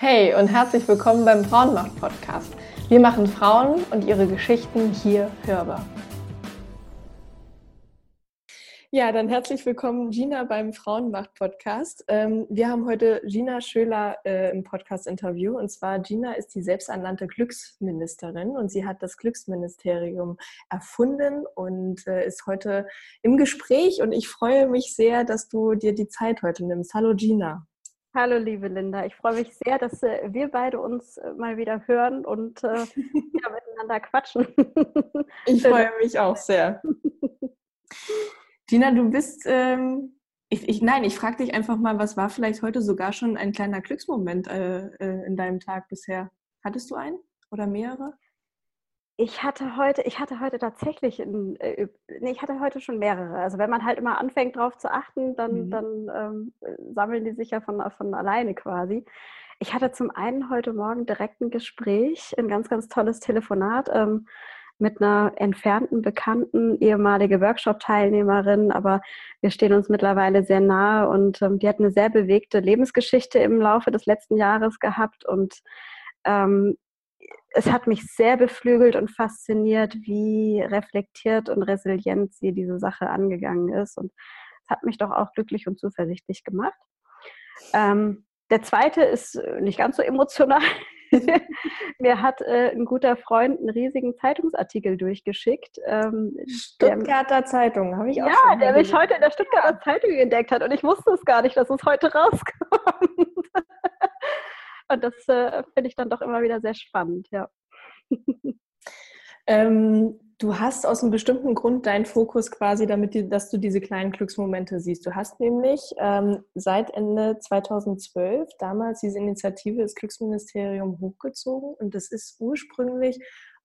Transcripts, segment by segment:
Hey und herzlich willkommen beim Frauenmacht-Podcast. Wir machen Frauen und ihre Geschichten hier hörbar. Ja, dann herzlich willkommen, Gina, beim Frauenmacht-Podcast. Ähm, wir haben heute Gina Schöler äh, im Podcast-Interview. Und zwar, Gina ist die selbsternannte Glücksministerin und sie hat das Glücksministerium erfunden und äh, ist heute im Gespräch. Und ich freue mich sehr, dass du dir die Zeit heute nimmst. Hallo, Gina. Hallo, liebe Linda. Ich freue mich sehr, dass äh, wir beide uns äh, mal wieder hören und äh, ja, miteinander quatschen. ich freue mich auch sehr. Gina, du bist, ähm, ich, ich, nein, ich frage dich einfach mal, was war vielleicht heute sogar schon ein kleiner Glücksmoment äh, äh in deinem Tag bisher? Hattest du einen oder mehrere? Ich hatte heute, ich hatte heute tatsächlich, ein, äh, nee, ich hatte heute schon mehrere. Also wenn man halt immer anfängt, darauf zu achten, dann, mhm. dann ähm, sammeln die sich ja von, von alleine quasi. Ich hatte zum einen heute Morgen direkt ein Gespräch, ein ganz, ganz tolles Telefonat ähm, mit einer entfernten, bekannten, ehemalige Workshop-Teilnehmerin, aber wir stehen uns mittlerweile sehr nahe und ähm, die hat eine sehr bewegte Lebensgeschichte im Laufe des letzten Jahres gehabt und ähm, es hat mich sehr beflügelt und fasziniert, wie reflektiert und resilient sie diese Sache angegangen ist. Und es hat mich doch auch glücklich und zuversichtlich gemacht. Ähm, der zweite ist nicht ganz so emotional. Mir hat äh, ein guter Freund einen riesigen Zeitungsartikel durchgeschickt. Ähm, Stuttgarter der, Zeitung, habe ich auch Ja, der mich heute in der Stuttgarter. Zeitung entdeckt hat und ich wusste es gar nicht, dass es heute rauskommt. Und das äh, finde ich dann doch immer wieder sehr spannend, ja. ähm, du hast aus einem bestimmten Grund deinen Fokus quasi, damit dass du diese kleinen Glücksmomente siehst. Du hast nämlich ähm, seit Ende 2012 damals diese Initiative des Glücksministerium hochgezogen und das ist ursprünglich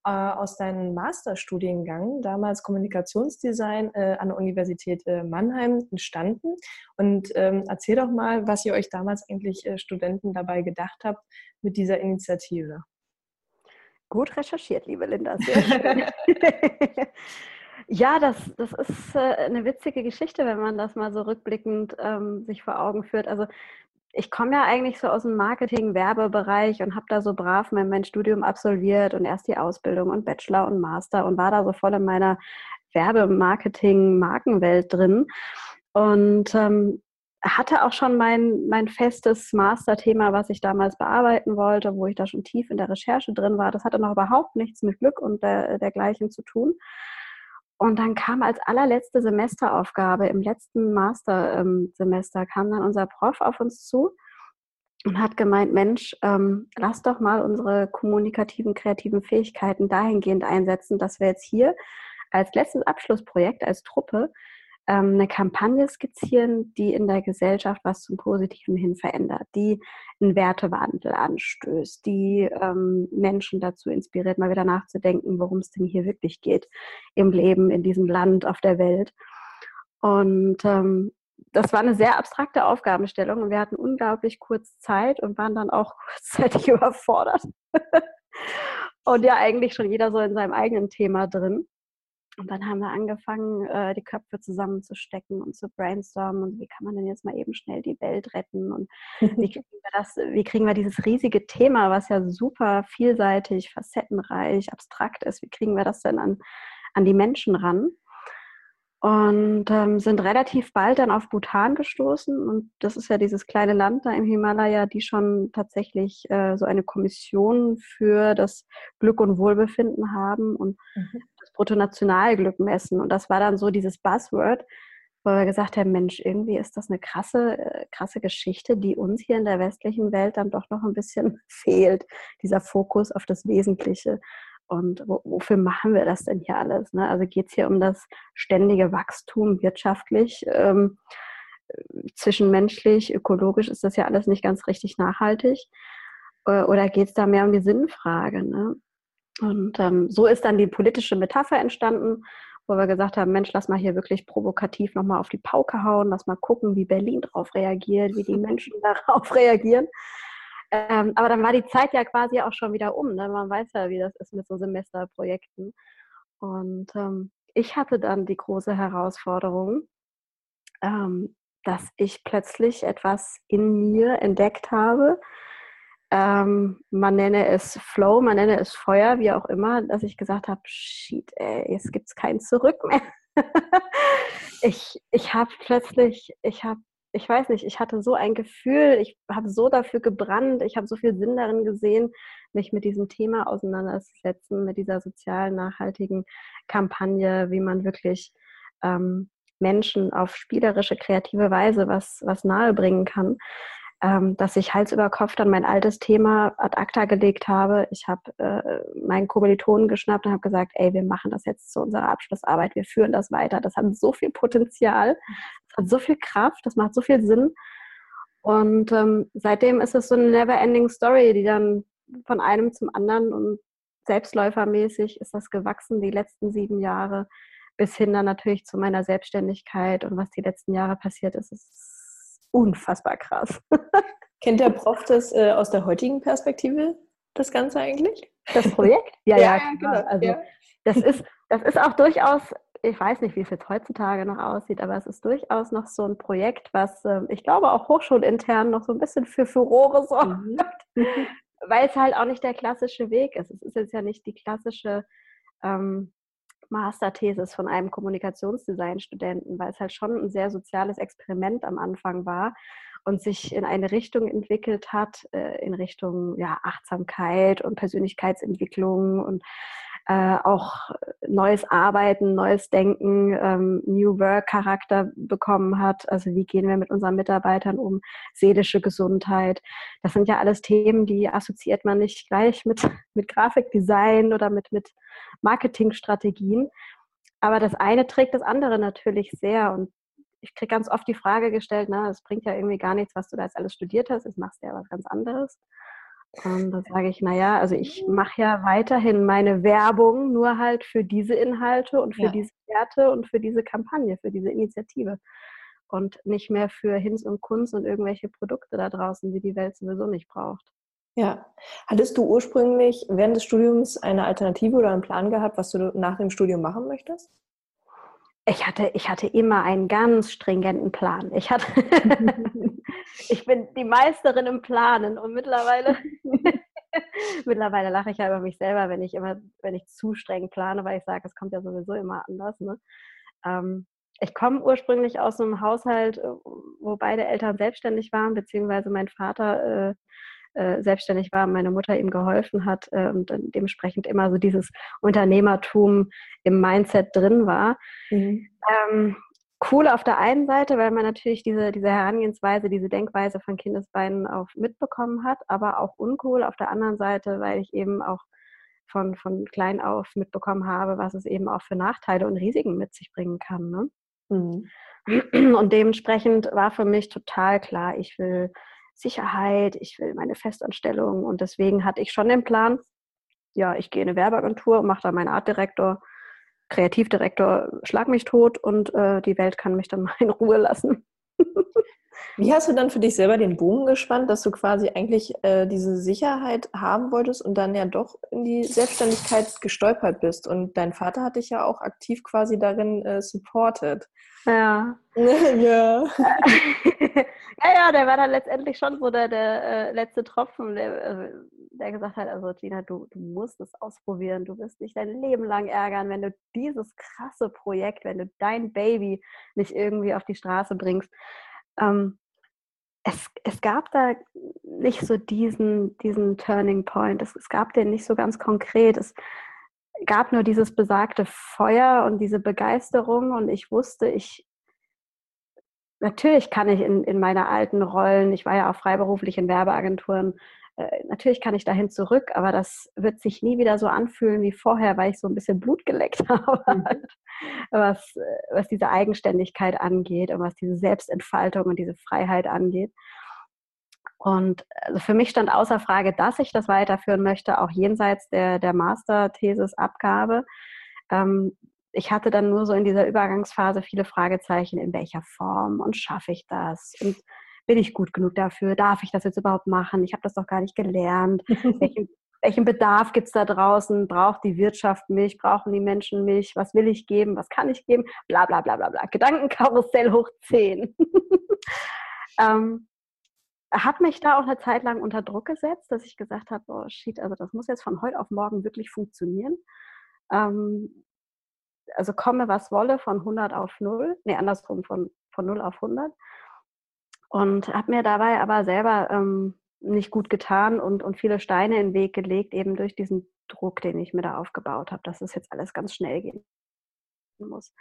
äh, aus deinem Masterstudiengang, damals Kommunikationsdesign äh, an der Universität äh, Mannheim, entstanden. Und ähm, erzähl doch mal, was ihr euch damals eigentlich äh, Studenten dabei gedacht habt mit dieser Initiative. Gut recherchiert, liebe Linda, sehr schön. Ja, das, das ist eine witzige Geschichte, wenn man das mal so rückblickend ähm, sich vor Augen führt. Also ich komme ja eigentlich so aus dem Marketing-Werbebereich und habe da so brav mein, mein Studium absolviert und erst die Ausbildung und Bachelor und Master und war da so voll in meiner Werbemarketing-Markenwelt drin. Und ähm, hatte auch schon mein, mein festes Masterthema, was ich damals bearbeiten wollte, wo ich da schon tief in der Recherche drin war. Das hatte noch überhaupt nichts mit Glück und der, dergleichen zu tun. Und dann kam als allerletzte Semesteraufgabe im letzten Mastersemester, ähm, kam dann unser Prof auf uns zu und hat gemeint, Mensch, ähm, lass doch mal unsere kommunikativen, kreativen Fähigkeiten dahingehend einsetzen, dass wir jetzt hier als letztes Abschlussprojekt, als Truppe, ähm, eine Kampagne skizzieren, die in der Gesellschaft was zum Positiven hin verändert, die einen Wertewandel anstößt, die ähm, Menschen dazu inspiriert, mal wieder nachzudenken, worum es denn hier wirklich geht im Leben, in diesem Land, auf der Welt. Und ähm, das war eine sehr abstrakte Aufgabenstellung und wir hatten unglaublich kurz Zeit und waren dann auch kurzzeitig überfordert. und ja, eigentlich schon jeder so in seinem eigenen Thema drin. Und dann haben wir angefangen, äh, die Köpfe zusammenzustecken und zu brainstormen und wie kann man denn jetzt mal eben schnell die Welt retten und wie kriegen wir das, wie kriegen wir dieses riesige Thema, was ja super vielseitig, facettenreich, abstrakt ist, wie kriegen wir das denn an, an die Menschen ran? Und ähm, sind relativ bald dann auf Bhutan gestoßen. Und das ist ja dieses kleine Land da im Himalaya, die schon tatsächlich äh, so eine Kommission für das Glück und Wohlbefinden haben und mhm. Bruttonationalglück messen. Und das war dann so dieses Buzzword, wo wir gesagt haben, Mensch, irgendwie ist das eine krasse, äh, krasse Geschichte, die uns hier in der westlichen Welt dann doch noch ein bisschen fehlt, dieser Fokus auf das Wesentliche. Und wo, wofür machen wir das denn hier alles? Ne? Also geht es hier um das ständige Wachstum wirtschaftlich, ähm, zwischenmenschlich, ökologisch ist das ja alles nicht ganz richtig nachhaltig. Äh, oder geht es da mehr um die Sinnfrage? Ne? Und ähm, so ist dann die politische Metapher entstanden, wo wir gesagt haben, Mensch, lass mal hier wirklich provokativ nochmal auf die Pauke hauen, lass mal gucken, wie Berlin darauf reagiert, wie die Menschen darauf reagieren. Ähm, aber dann war die Zeit ja quasi auch schon wieder um. Ne? Man weiß ja, wie das ist mit so Semesterprojekten. Und ähm, ich hatte dann die große Herausforderung, ähm, dass ich plötzlich etwas in mir entdeckt habe, ähm, man nenne es Flow, man nenne es Feuer, wie auch immer, dass ich gesagt habe, shit, ey, jetzt gibt es kein Zurück mehr. ich ich habe plötzlich, ich habe, ich weiß nicht, ich hatte so ein Gefühl, ich habe so dafür gebrannt, ich habe so viel Sinn darin gesehen, mich mit diesem Thema auseinanderzusetzen, mit dieser sozialen, nachhaltigen Kampagne, wie man wirklich ähm, Menschen auf spielerische, kreative Weise was, was nahebringen kann ähm, dass ich Hals über Kopf dann mein altes Thema ad acta gelegt habe. Ich habe äh, meinen Kommilitonen geschnappt und habe gesagt, ey, wir machen das jetzt zu unserer Abschlussarbeit, wir führen das weiter. Das hat so viel Potenzial, das hat so viel Kraft, das macht so viel Sinn. Und ähm, seitdem ist es so eine never-ending Story, die dann von einem zum anderen und selbstläufermäßig ist das gewachsen die letzten sieben Jahre bis hin dann natürlich zu meiner Selbstständigkeit und was die letzten Jahre passiert ist, ist unfassbar krass. Kennt der Prof das äh, aus der heutigen Perspektive, das Ganze eigentlich? Das Projekt? Ja, ja, ja genau. Also ja. das ist, das ist auch durchaus, ich weiß nicht, wie es jetzt heutzutage noch aussieht, aber es ist durchaus noch so ein Projekt, was äh, ich glaube auch hochschulintern noch so ein bisschen für Furore sorgt. Mhm. Weil es halt auch nicht der klassische Weg ist. Es ist jetzt ja nicht die klassische ähm, Masterthesis von einem Kommunikationsdesign-Studenten, weil es halt schon ein sehr soziales Experiment am Anfang war und sich in eine Richtung entwickelt hat, äh, in Richtung ja, Achtsamkeit und Persönlichkeitsentwicklung und äh, auch neues Arbeiten, neues Denken, ähm, New Work-Charakter bekommen hat. Also wie gehen wir mit unseren Mitarbeitern um? Seelische Gesundheit. Das sind ja alles Themen, die assoziiert man nicht gleich mit, mit Grafikdesign oder mit, mit Marketingstrategien. Aber das eine trägt das andere natürlich sehr. Und ich kriege ganz oft die Frage gestellt, na, es bringt ja irgendwie gar nichts, was du da jetzt alles studiert hast, jetzt machst du ja was ganz anderes. Und da sage ich, naja, also ich mache ja weiterhin meine Werbung, nur halt für diese Inhalte und für ja. diese Werte und für diese Kampagne, für diese Initiative. Und nicht mehr für Hinz und Kunst und irgendwelche Produkte da draußen, die die Welt sowieso nicht braucht. Ja. Hattest du ursprünglich während des Studiums eine Alternative oder einen Plan gehabt, was du nach dem Studium machen möchtest? Ich hatte, ich hatte immer einen ganz stringenten Plan. Ich hatte, ich bin die Meisterin im Planen und mittlerweile, mittlerweile lache ich ja über mich selber, wenn ich immer, wenn ich zu streng plane, weil ich sage, es kommt ja sowieso immer anders. Ne? Ähm, ich komme ursprünglich aus einem Haushalt, wo beide Eltern selbstständig waren, beziehungsweise mein Vater äh, äh, selbstständig war, meine Mutter ihm geholfen hat äh, und dementsprechend immer so dieses Unternehmertum im Mindset drin war. Mhm. Ähm, cool auf der einen Seite, weil man natürlich diese, diese Herangehensweise, diese Denkweise von Kindesbeinen auch mitbekommen hat, aber auch uncool auf der anderen Seite, weil ich eben auch von, von klein auf mitbekommen habe, was es eben auch für Nachteile und Risiken mit sich bringen kann. Ne? Mhm. Und dementsprechend war für mich total klar, ich will Sicherheit, ich will meine Festanstellung und deswegen hatte ich schon den Plan, ja, ich gehe in eine Werbeagentur, mache da meinen Artdirektor, Kreativdirektor, schlag mich tot und äh, die Welt kann mich dann mal in Ruhe lassen. Wie hast du dann für dich selber den Bogen gespannt, dass du quasi eigentlich äh, diese Sicherheit haben wolltest und dann ja doch in die Selbstständigkeit gestolpert bist? Und dein Vater hat dich ja auch aktiv quasi darin äh, supported. Ja. ja. ja, ja, der war dann letztendlich schon so der, der äh, letzte Tropfen, der, äh, der gesagt hat, also Gina, du, du musst es ausprobieren, du wirst dich dein Leben lang ärgern, wenn du dieses krasse Projekt, wenn du dein Baby nicht irgendwie auf die Straße bringst. Ähm, es, es gab da nicht so diesen, diesen Turning Point, es, es gab den nicht so ganz konkret. Es, gab nur dieses besagte Feuer und diese Begeisterung und ich wusste, ich natürlich kann ich in, in meiner alten Rollen, ich war ja auch freiberuflich in Werbeagenturen, äh, natürlich kann ich dahin zurück, aber das wird sich nie wieder so anfühlen wie vorher, weil ich so ein bisschen Blut geleckt habe, mhm. was, was diese Eigenständigkeit angeht und was diese Selbstentfaltung und diese Freiheit angeht. Und also für mich stand außer Frage, dass ich das weiterführen möchte, auch jenseits der, der Master-Thesis-Abgabe. Ähm, ich hatte dann nur so in dieser Übergangsphase viele Fragezeichen, in welcher Form und schaffe ich das? Und bin ich gut genug dafür? Darf ich das jetzt überhaupt machen? Ich habe das doch gar nicht gelernt. welchen, welchen Bedarf gibt es da draußen? Braucht die Wirtschaft mich? Brauchen die Menschen mich? Was will ich geben? Was kann ich geben? Bla bla bla bla bla. Gedankenkarussell hoch 10. ähm, habe mich da auch eine Zeit lang unter Druck gesetzt, dass ich gesagt habe, oh shit, also das muss jetzt von heute auf morgen wirklich funktionieren. Ähm, also komme, was wolle, von 100 auf 0, nee, andersrum, von, von 0 auf 100. Und habe mir dabei aber selber ähm, nicht gut getan und, und viele Steine in den Weg gelegt, eben durch diesen Druck, den ich mir da aufgebaut habe, dass es jetzt alles ganz schnell gehen muss.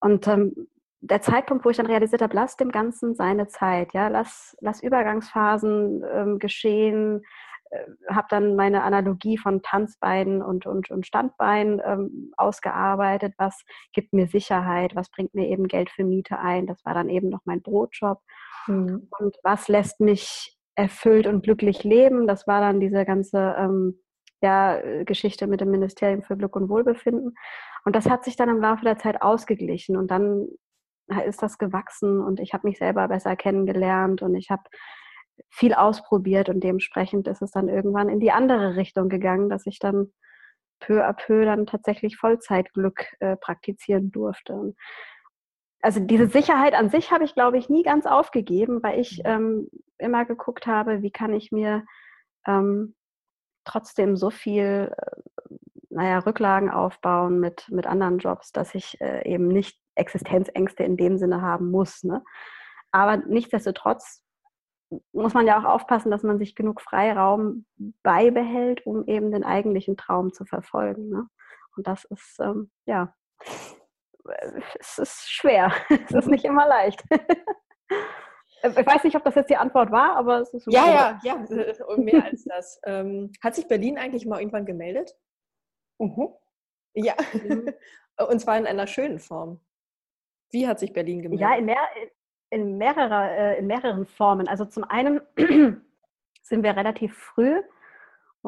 Und ähm, der Zeitpunkt, wo ich dann realisiert habe, lass dem Ganzen seine Zeit, ja, lass, lass Übergangsphasen ähm, geschehen, äh, habe dann meine Analogie von Tanzbeinen und, und, und Standbein ähm, ausgearbeitet, was gibt mir Sicherheit, was bringt mir eben Geld für Miete ein, das war dann eben noch mein Brotjob mhm. und was lässt mich erfüllt und glücklich leben, das war dann diese ganze ähm, ja, Geschichte mit dem Ministerium für Glück und Wohlbefinden und das hat sich dann im Laufe der Zeit ausgeglichen und dann ist das gewachsen und ich habe mich selber besser kennengelernt und ich habe viel ausprobiert und dementsprechend ist es dann irgendwann in die andere Richtung gegangen, dass ich dann peu à peu dann tatsächlich Vollzeitglück äh, praktizieren durfte. Und also diese Sicherheit an sich habe ich, glaube ich, nie ganz aufgegeben, weil ich mhm. ähm, immer geguckt habe, wie kann ich mir ähm, trotzdem so viel, äh, naja, Rücklagen aufbauen mit, mit anderen Jobs, dass ich äh, eben nicht Existenzängste in dem Sinne haben muss. Ne? Aber nichtsdestotrotz muss man ja auch aufpassen, dass man sich genug Freiraum beibehält, um eben den eigentlichen Traum zu verfolgen. Ne? Und das ist, ähm, ja, es ist schwer. es ist nicht immer leicht. ich weiß nicht, ob das jetzt die Antwort war, aber es ist so. Ja, ja, ja, mehr als das. Ähm, hat sich Berlin eigentlich mal irgendwann gemeldet? Mhm. Ja. Mhm. Und zwar in einer schönen Form. Wie hat sich Berlin gemeldet? Ja, in, mehr, in, mehrerer, äh, in mehreren Formen. Also zum einen sind wir relativ früh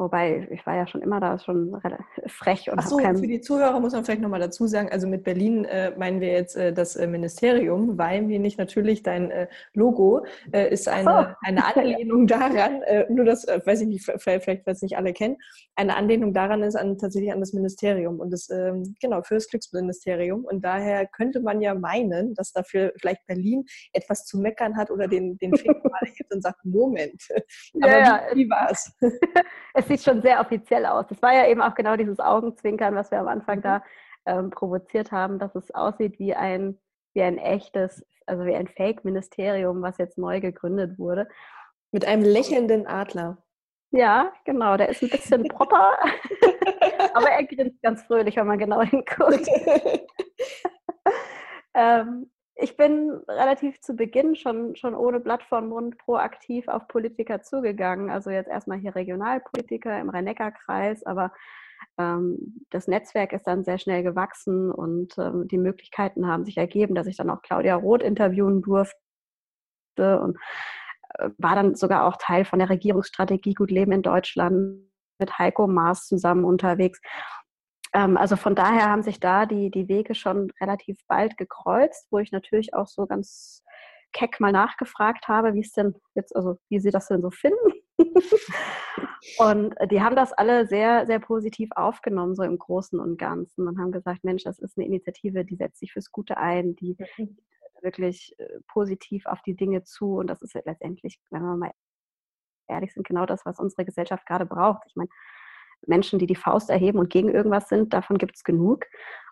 Wobei, ich war ja schon immer da schon frech und Ach so, kein... für die Zuhörer muss man vielleicht nochmal dazu sagen, also mit Berlin äh, meinen wir jetzt äh, das äh, Ministerium, weil wir nicht natürlich dein äh, Logo äh, ist eine, so. eine Anlehnung daran, nur das, weiß ich nicht, vielleicht, vielleicht weil es nicht alle kennen, eine Anlehnung daran ist an, tatsächlich an das Ministerium und das, ähm, genau, für das Glücksministerium und daher könnte man ja meinen, dass dafür vielleicht Berlin etwas zu meckern hat oder den, den Finger mal hebt und sagt, Moment, aber ja, wie, wie war es? Sieht schon sehr offiziell aus. Das war ja eben auch genau dieses Augenzwinkern, was wir am Anfang mhm. da ähm, provoziert haben, dass es aussieht wie ein, wie ein echtes, also wie ein Fake-Ministerium, was jetzt neu gegründet wurde. Mit einem lächelnden Adler. Ja, genau. Der ist ein bisschen proper, aber er grinst ganz fröhlich, wenn man genau hinguckt. ähm, ich bin relativ zu Beginn schon, schon ohne Blatt vor Mund proaktiv auf Politiker zugegangen. Also jetzt erstmal hier Regionalpolitiker im Rhein-Neckar-Kreis, aber ähm, das Netzwerk ist dann sehr schnell gewachsen und ähm, die Möglichkeiten haben sich ergeben, dass ich dann auch Claudia Roth interviewen durfte und äh, war dann sogar auch Teil von der Regierungsstrategie Gut Leben in Deutschland mit Heiko Maas zusammen unterwegs. Ähm, also von daher haben sich da die, die Wege schon relativ bald gekreuzt, wo ich natürlich auch so ganz keck mal nachgefragt habe, wie es denn jetzt, also wie sie das denn so finden. und die haben das alle sehr, sehr positiv aufgenommen, so im Großen und Ganzen und haben gesagt, Mensch, das ist eine Initiative, die setzt sich fürs Gute ein, die mhm. wirklich äh, positiv auf die Dinge zu und das ist letztendlich, wenn wir mal ehrlich sind, genau das, was unsere Gesellschaft gerade braucht. Ich meine, Menschen, die die Faust erheben und gegen irgendwas sind, davon gibt es genug.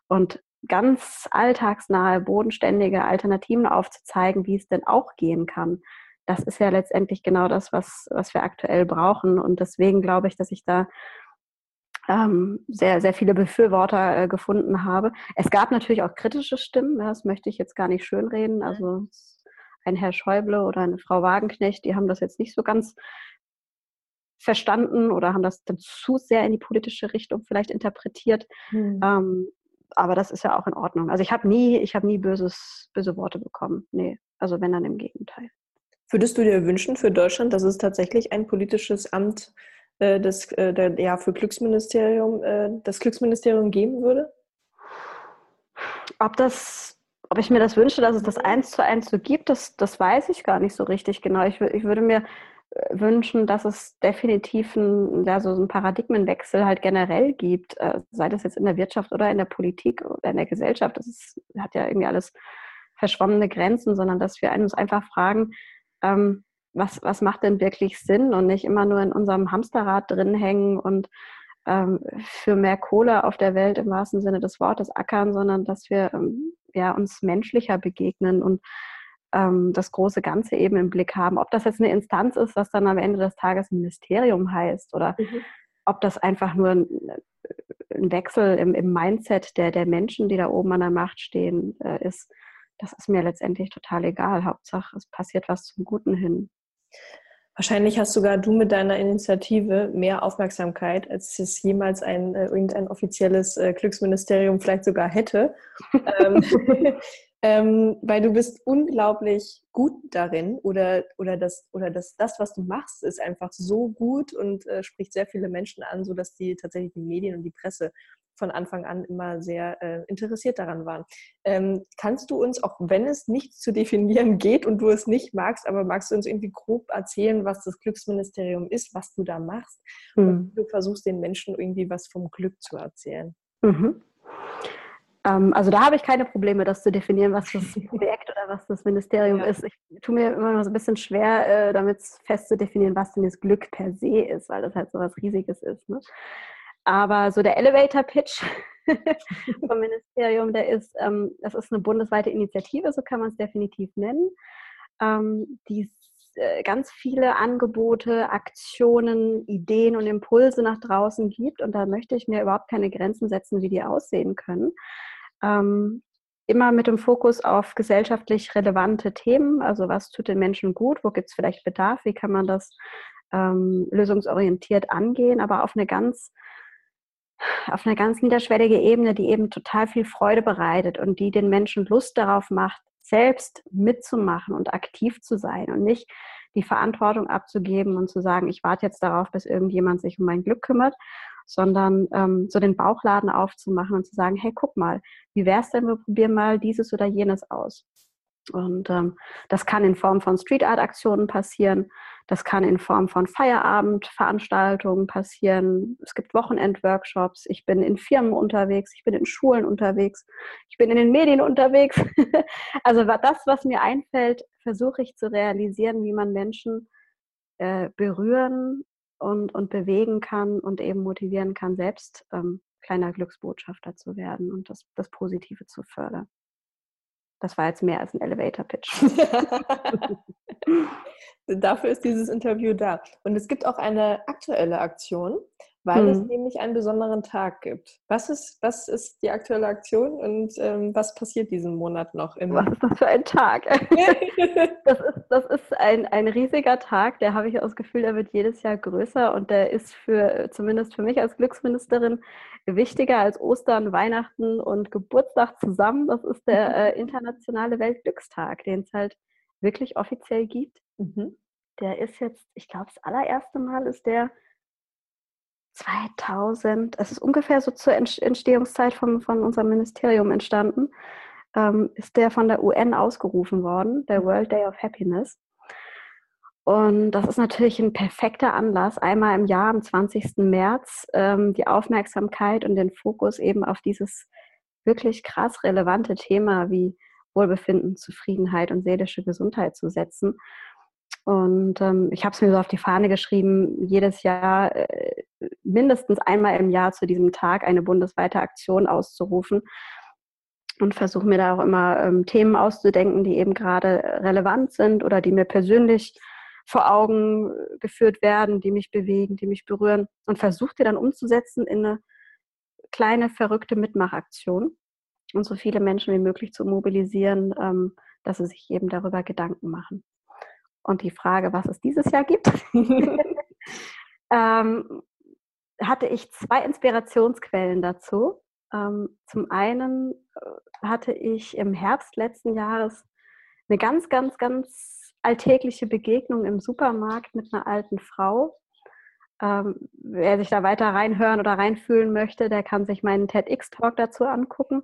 Und ganz alltagsnahe, bodenständige Alternativen aufzuzeigen, wie es denn auch gehen kann, das ist ja letztendlich genau das, was, was wir aktuell brauchen. Und deswegen glaube ich, dass ich da ähm, sehr, sehr viele Befürworter äh, gefunden habe. Es gab natürlich auch kritische Stimmen, ja, das möchte ich jetzt gar nicht schönreden. Also ein Herr Schäuble oder eine Frau Wagenknecht, die haben das jetzt nicht so ganz verstanden oder haben das dann zu sehr in die politische Richtung vielleicht interpretiert. Hm. Ähm, aber das ist ja auch in Ordnung. Also ich habe nie, ich habe nie böses, böse Worte bekommen. Nee, also wenn dann im Gegenteil. Würdest du dir wünschen für Deutschland, dass es tatsächlich ein politisches Amt äh, des, äh, der, ja, für Glücksministerium, äh, das Glücksministerium geben würde? Ob das ob ich mir das wünsche, dass es das eins zu eins so gibt, das, das weiß ich gar nicht so richtig genau. Ich, ich würde mir wünschen, dass es definitiv ein, ja, so einen Paradigmenwechsel halt generell gibt, äh, sei das jetzt in der Wirtschaft oder in der Politik oder in der Gesellschaft. Das ist, hat ja irgendwie alles verschwommene Grenzen, sondern dass wir uns einfach fragen, ähm, was, was macht denn wirklich Sinn und nicht immer nur in unserem Hamsterrad drin hängen und ähm, für mehr Kohle auf der Welt im wahrsten Sinne des Wortes ackern, sondern dass wir ähm, ja, uns menschlicher begegnen und ähm, das große Ganze eben im Blick haben. Ob das jetzt eine Instanz ist, was dann am Ende des Tages Ministerium heißt oder mhm. ob das einfach nur ein, ein Wechsel im, im, Mindset der, der Menschen, die da oben an der Macht stehen, äh, ist, das ist mir letztendlich total egal. Hauptsache, es passiert was zum Guten hin. Wahrscheinlich hast sogar du mit deiner Initiative mehr Aufmerksamkeit, als es jemals ein äh, irgendein offizielles äh, Glücksministerium vielleicht sogar hätte. ähm, weil du bist unglaublich gut darin oder, oder, das, oder das, das, was du machst, ist einfach so gut und äh, spricht sehr viele Menschen an, sodass die tatsächlich die Medien und die Presse von Anfang an immer sehr äh, interessiert daran waren. Ähm, kannst du uns, auch wenn es nicht zu definieren geht und du es nicht magst, aber magst du uns irgendwie grob erzählen, was das Glücksministerium ist, was du da machst mhm. und hm. du versuchst den Menschen irgendwie was vom Glück zu erzählen? Mhm. Ähm, also da habe ich keine Probleme, das zu definieren, was das Projekt oder was das Ministerium ja. ist. Ich tue mir immer noch so ein bisschen schwer, äh, damit fest zu definieren, was denn das Glück per se ist, weil das halt so was Riesiges ist. Ne? Aber so der Elevator-Pitch vom Ministerium, der ist, ähm, das ist eine bundesweite Initiative, so kann man es definitiv nennen, ähm, die äh, ganz viele Angebote, Aktionen, Ideen und Impulse nach draußen gibt. Und da möchte ich mir überhaupt keine Grenzen setzen, wie die aussehen können. Ähm, immer mit dem Fokus auf gesellschaftlich relevante Themen. Also was tut den Menschen gut? Wo gibt es vielleicht Bedarf? Wie kann man das ähm, lösungsorientiert angehen? Aber auf eine ganz auf eine ganz niederschwellige Ebene, die eben total viel Freude bereitet und die den Menschen Lust darauf macht, selbst mitzumachen und aktiv zu sein und nicht die Verantwortung abzugeben und zu sagen, ich warte jetzt darauf, bis irgendjemand sich um mein Glück kümmert, sondern ähm, so den Bauchladen aufzumachen und zu sagen, hey, guck mal, wie wäre es denn, wir probieren mal dieses oder jenes aus. Und ähm, das kann in Form von Street Art Aktionen passieren. Das kann in Form von Feierabendveranstaltungen passieren. Es gibt Wochenendworkshops. Ich bin in Firmen unterwegs. Ich bin in Schulen unterwegs. Ich bin in den Medien unterwegs. also das, was mir einfällt, versuche ich zu realisieren, wie man Menschen äh, berühren und, und bewegen kann und eben motivieren kann, selbst ähm, kleiner Glücksbotschafter zu werden und das, das Positive zu fördern. Das war jetzt mehr als ein Elevator-Pitch. Dafür ist dieses Interview da. Und es gibt auch eine aktuelle Aktion, weil hm. es nämlich einen besonderen Tag gibt. Was ist, was ist die aktuelle Aktion und ähm, was passiert diesen Monat noch? was ist das für ein Tag? das ist, das ist ein, ein riesiger Tag, der habe ich das Gefühl, der wird jedes Jahr größer und der ist für, zumindest für mich als Glücksministerin, wichtiger als Ostern, Weihnachten und Geburtstag zusammen. Das ist der äh, internationale Weltglückstag, den es halt wirklich offiziell gibt. Mhm. Der ist jetzt, ich glaube, das allererste Mal ist der 2000, es ist ungefähr so zur Entstehungszeit von, von unserem Ministerium entstanden, ähm, ist der von der UN ausgerufen worden, der World Day of Happiness. Und das ist natürlich ein perfekter Anlass, einmal im Jahr, am 20. März, ähm, die Aufmerksamkeit und den Fokus eben auf dieses wirklich krass relevante Thema wie Wohlbefinden, Zufriedenheit und seelische Gesundheit zu setzen. Und ähm, ich habe es mir so auf die Fahne geschrieben, jedes Jahr äh, mindestens einmal im Jahr zu diesem Tag eine bundesweite Aktion auszurufen und versuche mir da auch immer ähm, Themen auszudenken, die eben gerade relevant sind oder die mir persönlich vor Augen geführt werden, die mich bewegen, die mich berühren und versuche die dann umzusetzen in eine kleine verrückte Mitmachaktion und so viele Menschen wie möglich zu mobilisieren, ähm, dass sie sich eben darüber Gedanken machen. Und die Frage, was es dieses Jahr gibt, ähm, hatte ich zwei Inspirationsquellen dazu. Ähm, zum einen äh, hatte ich im Herbst letzten Jahres eine ganz, ganz, ganz alltägliche Begegnung im Supermarkt mit einer alten Frau. Ähm, wer sich da weiter reinhören oder reinfühlen möchte, der kann sich meinen TEDx-Talk dazu angucken.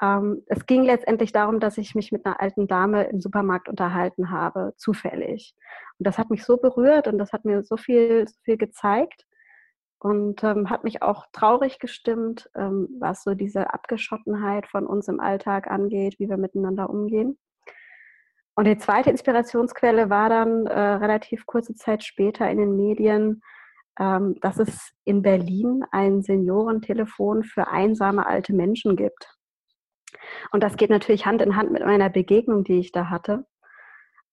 Ähm, es ging letztendlich darum, dass ich mich mit einer alten Dame im Supermarkt unterhalten habe, zufällig. Und das hat mich so berührt und das hat mir so viel, so viel gezeigt und ähm, hat mich auch traurig gestimmt, ähm, was so diese Abgeschottenheit von uns im Alltag angeht, wie wir miteinander umgehen. Und die zweite Inspirationsquelle war dann äh, relativ kurze Zeit später in den Medien, ähm, dass es in Berlin ein Seniorentelefon für einsame alte Menschen gibt. Und das geht natürlich Hand in Hand mit meiner Begegnung, die ich da hatte.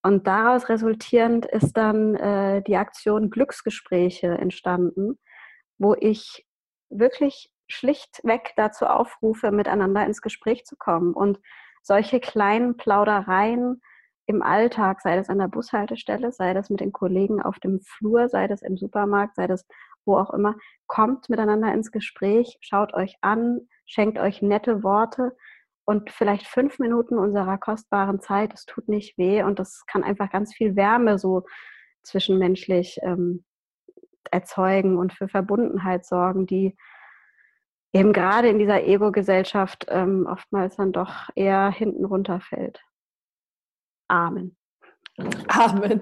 Und daraus resultierend ist dann äh, die Aktion Glücksgespräche entstanden, wo ich wirklich schlichtweg dazu aufrufe, miteinander ins Gespräch zu kommen und solche kleinen Plaudereien im Alltag, sei das an der Bushaltestelle, sei das mit den Kollegen auf dem Flur, sei das im Supermarkt, sei das wo auch immer, kommt miteinander ins Gespräch, schaut euch an, schenkt euch nette Worte und vielleicht fünf Minuten unserer kostbaren Zeit. Es tut nicht weh und das kann einfach ganz viel Wärme so zwischenmenschlich ähm, erzeugen und für Verbundenheit sorgen, die eben gerade in dieser Ego-Gesellschaft ähm, oftmals dann doch eher hinten runterfällt. Amen. Amen.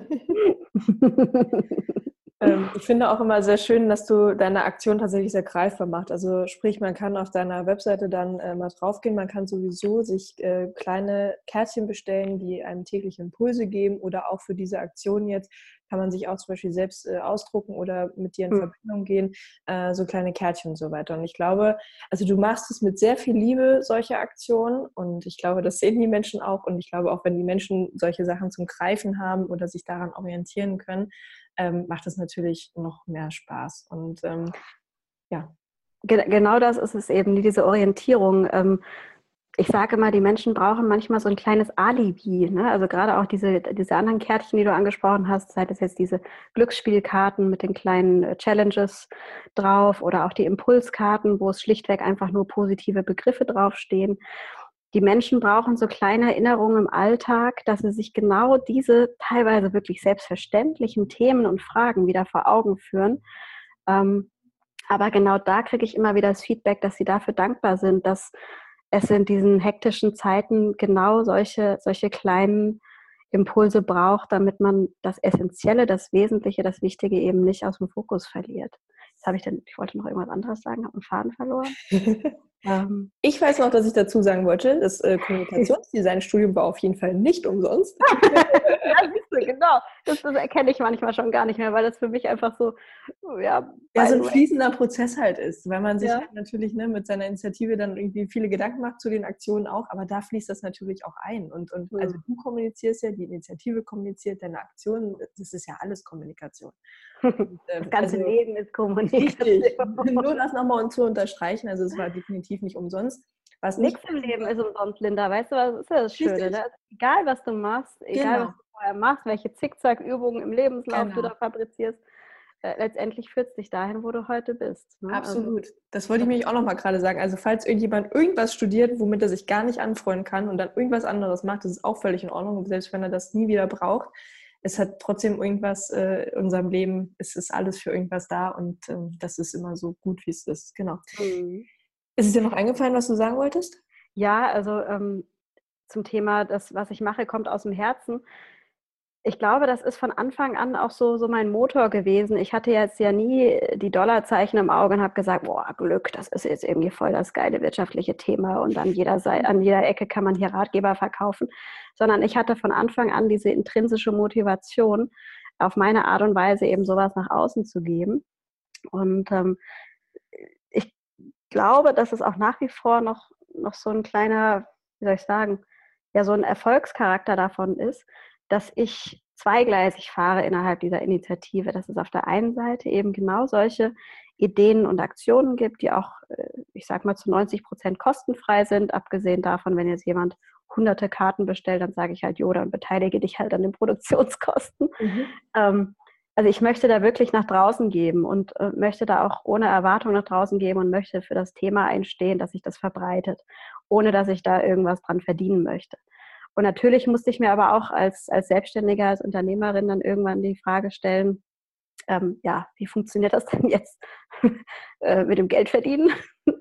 ähm, ich finde auch immer sehr schön, dass du deine Aktion tatsächlich sehr greifbar machst. Also sprich, man kann auf deiner Webseite dann äh, mal draufgehen, man kann sowieso sich äh, kleine Kärtchen bestellen, die einem tägliche Impulse geben oder auch für diese Aktion jetzt kann man sich auch zum Beispiel selbst äh, ausdrucken oder mit dir in mhm. Verbindung gehen, äh, so kleine Kärtchen und so weiter. Und ich glaube, also du machst es mit sehr viel Liebe, solche Aktionen. Und ich glaube, das sehen die Menschen auch. Und ich glaube, auch wenn die Menschen solche Sachen zum Greifen haben oder sich daran orientieren können, ähm, macht es natürlich noch mehr Spaß. Und ähm, ja. Genau das ist es eben, diese Orientierung. Ähm, ich sage immer, die Menschen brauchen manchmal so ein kleines Alibi. Ne? Also gerade auch diese, diese anderen Kärtchen, die du angesprochen hast, sei das jetzt diese Glücksspielkarten mit den kleinen äh, Challenges drauf oder auch die Impulskarten, wo es schlichtweg einfach nur positive Begriffe draufstehen. Die Menschen brauchen so kleine Erinnerungen im Alltag, dass sie sich genau diese teilweise wirklich selbstverständlichen Themen und Fragen wieder vor Augen führen. Ähm, aber genau da kriege ich immer wieder das Feedback, dass sie dafür dankbar sind, dass es in diesen hektischen Zeiten genau solche, solche kleinen Impulse braucht, damit man das Essentielle, das Wesentliche, das Wichtige eben nicht aus dem Fokus verliert. Jetzt habe ich denn, ich wollte noch irgendwas anderes sagen, habe einen Faden verloren. Ähm, ich weiß noch, dass ich dazu sagen wollte, das äh, Kommunikationsdesign-Studium war auf jeden Fall nicht umsonst. genau. Das, das, erkenne ich manchmal schon gar nicht mehr, weil das für mich einfach so, ja, ja so ein fließender Prozess halt ist, weil man sich ja. halt natürlich ne, mit seiner Initiative dann irgendwie viele Gedanken macht zu den Aktionen auch, aber da fließt das natürlich auch ein. Und, und mhm. also du kommunizierst ja, die Initiative kommuniziert, deine Aktionen, das ist ja alles Kommunikation. Und, äh, das ganze also, Leben ist Kommunikation. Nur das nochmal zu unterstreichen, also es war definitiv nicht umsonst. Was Nichts im Leben ist umsonst, Linda. Weißt du, was ist ja das Schöne? Ne? Egal, was du machst, egal, genau. was du vorher machst, welche Zickzack-Übungen im Lebenslauf genau. du da fabrizierst, äh, letztendlich führt es dich dahin, wo du heute bist. Ne? Also Absolut. Also, das wollte ich mich auch noch mal gerade sagen. Also falls irgendjemand irgendwas studiert, womit er sich gar nicht anfreuen kann und dann irgendwas anderes macht, das ist auch völlig in Ordnung. Selbst wenn er das nie wieder braucht, es hat trotzdem irgendwas äh, in unserem Leben, es ist alles für irgendwas da und ähm, das ist immer so gut, wie es ist. Genau. Mhm. Ist es dir noch eingefallen, was du sagen wolltest? Ja, also ähm, zum Thema, das, was ich mache, kommt aus dem Herzen. Ich glaube, das ist von Anfang an auch so, so mein Motor gewesen. Ich hatte jetzt ja nie die Dollarzeichen im Auge und habe gesagt, boah, Glück, das ist jetzt irgendwie voll das geile wirtschaftliche Thema und an jeder, Seite, an jeder Ecke kann man hier Ratgeber verkaufen. Sondern ich hatte von Anfang an diese intrinsische Motivation, auf meine Art und Weise eben sowas nach außen zu geben. Und ähm, glaube, dass es auch nach wie vor noch, noch so ein kleiner, wie soll ich sagen, ja, so ein Erfolgscharakter davon ist, dass ich zweigleisig fahre innerhalb dieser Initiative, dass es auf der einen Seite eben genau solche Ideen und Aktionen gibt, die auch, äh, ich sag mal, zu 90 Prozent kostenfrei sind, abgesehen davon, wenn jetzt jemand hunderte Karten bestellt, dann sage ich halt, Joda, und beteilige dich halt an den Produktionskosten. Mhm. Ähm, also ich möchte da wirklich nach draußen geben und äh, möchte da auch ohne Erwartung nach draußen geben und möchte für das Thema einstehen, dass sich das verbreitet, ohne dass ich da irgendwas dran verdienen möchte. Und natürlich musste ich mir aber auch als, als Selbstständiger, als Unternehmerin dann irgendwann die Frage stellen, ähm, ja, wie funktioniert das denn jetzt äh, mit dem Geldverdienen?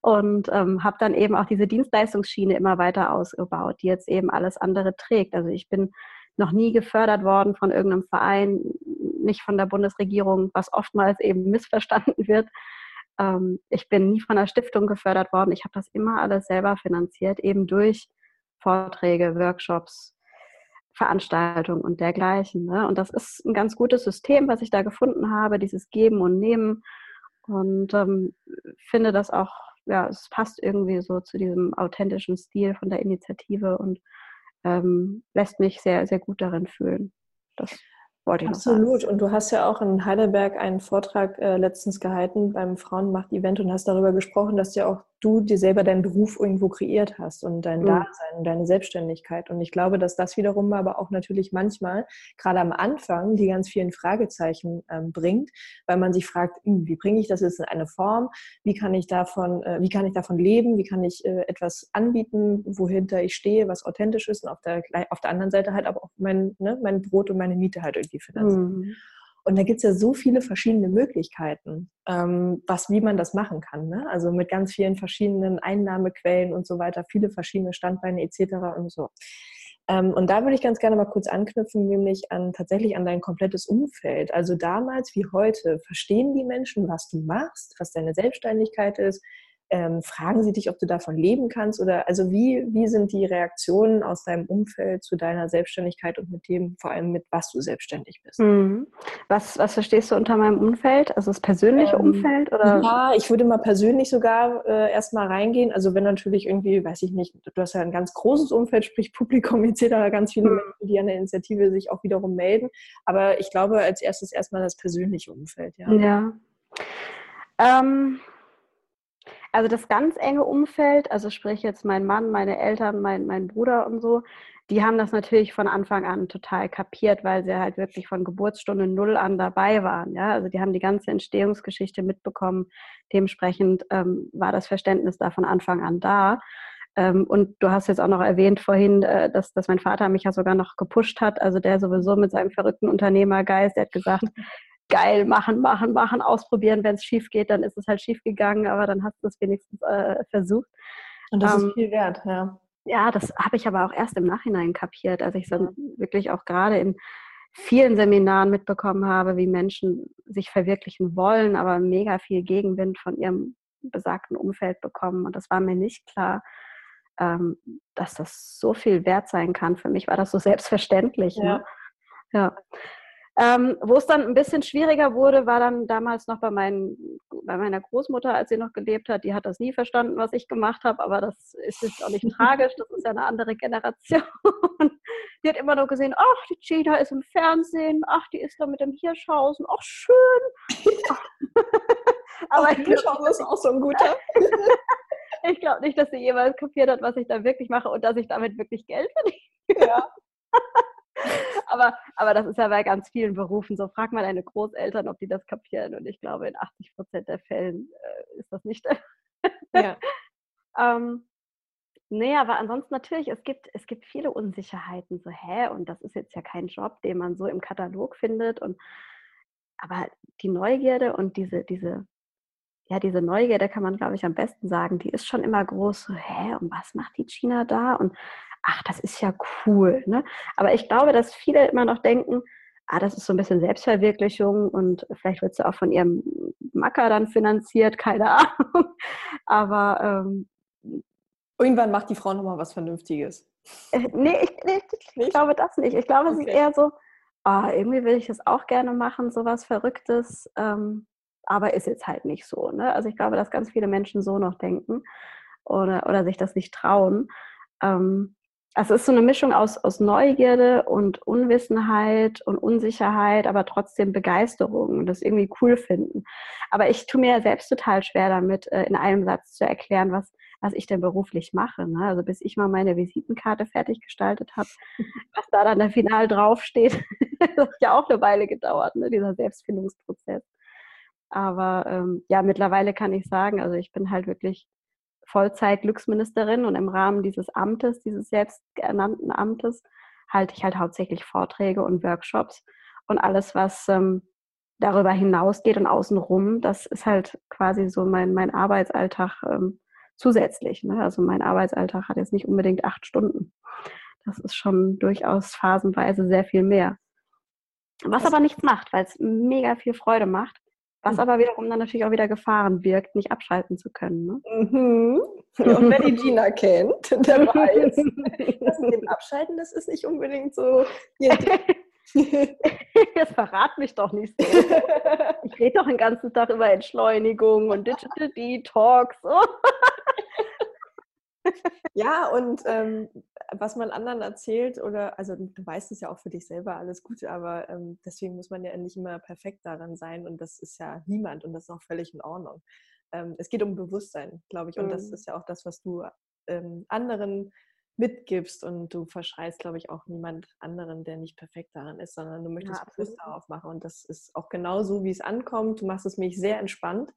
Und ähm, habe dann eben auch diese Dienstleistungsschiene immer weiter ausgebaut, die jetzt eben alles andere trägt. Also ich bin noch nie gefördert worden von irgendeinem Verein, nicht von der Bundesregierung, was oftmals eben missverstanden wird. Ähm, ich bin nie von der Stiftung gefördert worden. Ich habe das immer alles selber finanziert, eben durch Vorträge, Workshops, Veranstaltungen und dergleichen. Ne? Und das ist ein ganz gutes System, was ich da gefunden habe, dieses Geben und Nehmen. Und ähm, finde das auch, ja, es passt irgendwie so zu diesem authentischen Stil von der Initiative und ähm, lässt mich sehr, sehr gut darin fühlen. Das wollte ich Absolut. Und du hast ja auch in Heidelberg einen Vortrag äh, letztens gehalten beim Frauenmacht-Event und hast darüber gesprochen, dass ja auch du dir selber deinen Beruf irgendwo kreiert hast und dein mhm. Dasein und deine Selbstständigkeit. Und ich glaube, dass das wiederum aber auch natürlich manchmal, gerade am Anfang, die ganz vielen Fragezeichen ähm, bringt, weil man sich fragt, hm, wie bringe ich das jetzt in eine Form? Wie kann ich davon, äh, wie kann ich davon leben? Wie kann ich äh, etwas anbieten, wohinter ich stehe, was authentisch ist und auf der, auf der anderen Seite halt aber auch mein, ne, mein Brot und meine Miete halt irgendwie finanzieren. Mhm. Und da gibt es ja so viele verschiedene Möglichkeiten, ähm, was, wie man das machen kann. Ne? Also mit ganz vielen verschiedenen Einnahmequellen und so weiter, viele verschiedene Standbeine etc. und so. Ähm, und da würde ich ganz gerne mal kurz anknüpfen, nämlich an tatsächlich an dein komplettes Umfeld. Also damals wie heute, verstehen die Menschen, was du machst, was deine Selbstständigkeit ist, ähm, fragen sie dich, ob du davon leben kannst? Oder also wie, wie sind die Reaktionen aus deinem Umfeld zu deiner Selbstständigkeit und mit dem, vor allem mit was du selbstständig bist? Mhm. Was, was verstehst du unter meinem Umfeld? Also das persönliche ähm, Umfeld? Oder? Ja, ich würde mal persönlich sogar äh, erstmal reingehen. Also wenn natürlich irgendwie, weiß ich nicht, du hast ja ein ganz großes Umfeld, sprich Publikum etc., ganz viele mhm. Menschen, die an der Initiative sich auch wiederum melden. Aber ich glaube, als erstes erstmal das persönliche Umfeld, ja. Ja. Ähm, also das ganz enge Umfeld, also sprich jetzt mein Mann, meine Eltern, mein, mein Bruder und so, die haben das natürlich von Anfang an total kapiert, weil sie halt wirklich von Geburtsstunde null an dabei waren. Ja? Also die haben die ganze Entstehungsgeschichte mitbekommen. Dementsprechend ähm, war das Verständnis da von Anfang an da. Ähm, und du hast jetzt auch noch erwähnt vorhin, äh, dass, dass mein Vater mich ja sogar noch gepusht hat. Also der sowieso mit seinem verrückten Unternehmergeist, der hat gesagt, geil, machen, machen, machen, ausprobieren. Wenn es schief geht, dann ist es halt schief gegangen, aber dann hast du es wenigstens äh, versucht. Und das ähm, ist viel wert, ja. Ja, das habe ich aber auch erst im Nachhinein kapiert, als ich dann wirklich auch gerade in vielen Seminaren mitbekommen habe, wie Menschen sich verwirklichen wollen, aber mega viel Gegenwind von ihrem besagten Umfeld bekommen. Und das war mir nicht klar, ähm, dass das so viel wert sein kann. Für mich war das so selbstverständlich. Ja. Ne? ja. Ähm, Wo es dann ein bisschen schwieriger wurde, war dann damals noch bei, meinen, bei meiner Großmutter, als sie noch gelebt hat. Die hat das nie verstanden, was ich gemacht habe, aber das ist jetzt auch nicht tragisch. Das ist ja eine andere Generation. die hat immer nur gesehen, ach, die Cheetah ist im Fernsehen, ach, die ist da mit dem Hirschhausen, ach, schön. aber oh, Hirschhausen ist auch so ein guter. ich glaube nicht, dass sie jemals kapiert hat, was ich da wirklich mache und dass ich damit wirklich Geld verdiene. Ja aber, aber das ist ja bei ganz vielen Berufen so. Frag mal deine Großeltern, ob die das kapieren. Und ich glaube, in 80 Prozent der Fällen äh, ist das nicht. ja. ähm, nee, aber ansonsten natürlich, es gibt, es gibt viele Unsicherheiten. So, hä? Und das ist jetzt ja kein Job, den man so im Katalog findet. Und aber die Neugierde und diese, diese, ja, diese Neugierde kann man, glaube ich, am besten sagen, die ist schon immer groß. So, hä, und was macht die China da? Und ach, das ist ja cool. Ne? Aber ich glaube, dass viele immer noch denken, ah, das ist so ein bisschen Selbstverwirklichung und vielleicht wird sie auch von ihrem Macker dann finanziert, keine Ahnung. Aber ähm, irgendwann macht die Frau nochmal was Vernünftiges. Äh, nee, ich, nee, ich glaube das nicht. Ich glaube, okay. es ist eher so, ah, irgendwie will ich das auch gerne machen, so was Verrücktes, ähm, aber ist jetzt halt nicht so. Ne? Also ich glaube, dass ganz viele Menschen so noch denken oder, oder sich das nicht trauen. Ähm, also es ist so eine Mischung aus, aus Neugierde und Unwissenheit und Unsicherheit, aber trotzdem Begeisterung und das irgendwie cool finden. Aber ich tue mir selbst total schwer damit, äh, in einem Satz zu erklären, was, was ich denn beruflich mache. Ne? Also bis ich mal meine Visitenkarte fertig gestaltet habe, was da dann der Final draufsteht, das hat ja auch eine Weile gedauert, ne? dieser Selbstfindungsprozess. Aber ähm, ja, mittlerweile kann ich sagen, also ich bin halt wirklich Vollzeit-Glücksministerin und im Rahmen dieses Amtes, dieses selbsternannten Amtes, halte ich halt hauptsächlich Vorträge und Workshops und alles, was ähm, darüber hinausgeht und außenrum, das ist halt quasi so mein, mein Arbeitsalltag ähm, zusätzlich. Ne? Also mein Arbeitsalltag hat jetzt nicht unbedingt acht Stunden. Das ist schon durchaus phasenweise sehr viel mehr. Was aber nichts macht, weil es mega viel Freude macht Was aber wiederum dann natürlich auch wieder Gefahren birgt, nicht abschalten zu können. Ne? Mhm. Und wer die Gina kennt, der weiß, dass mit dem Abschalten, das ist nicht unbedingt so. Jetzt verrat mich doch nicht so. Ich rede doch den ganzen Tag über Entschleunigung und Digital Detox. ja, und ähm, was man anderen erzählt, oder, also du weißt es ja auch für dich selber alles Gute, aber ähm, deswegen muss man ja nicht immer perfekt daran sein und das ist ja niemand und das ist auch völlig in Ordnung. Ähm, es geht um Bewusstsein, glaube ich, und mhm. das ist ja auch das, was du ähm, anderen mitgibst und du verschreist, glaube ich, auch niemand anderen, der nicht perfekt daran ist, sondern du möchtest ja, bewusst darauf machen und das ist auch genau so, wie es ankommt. Du machst es mich sehr entspannt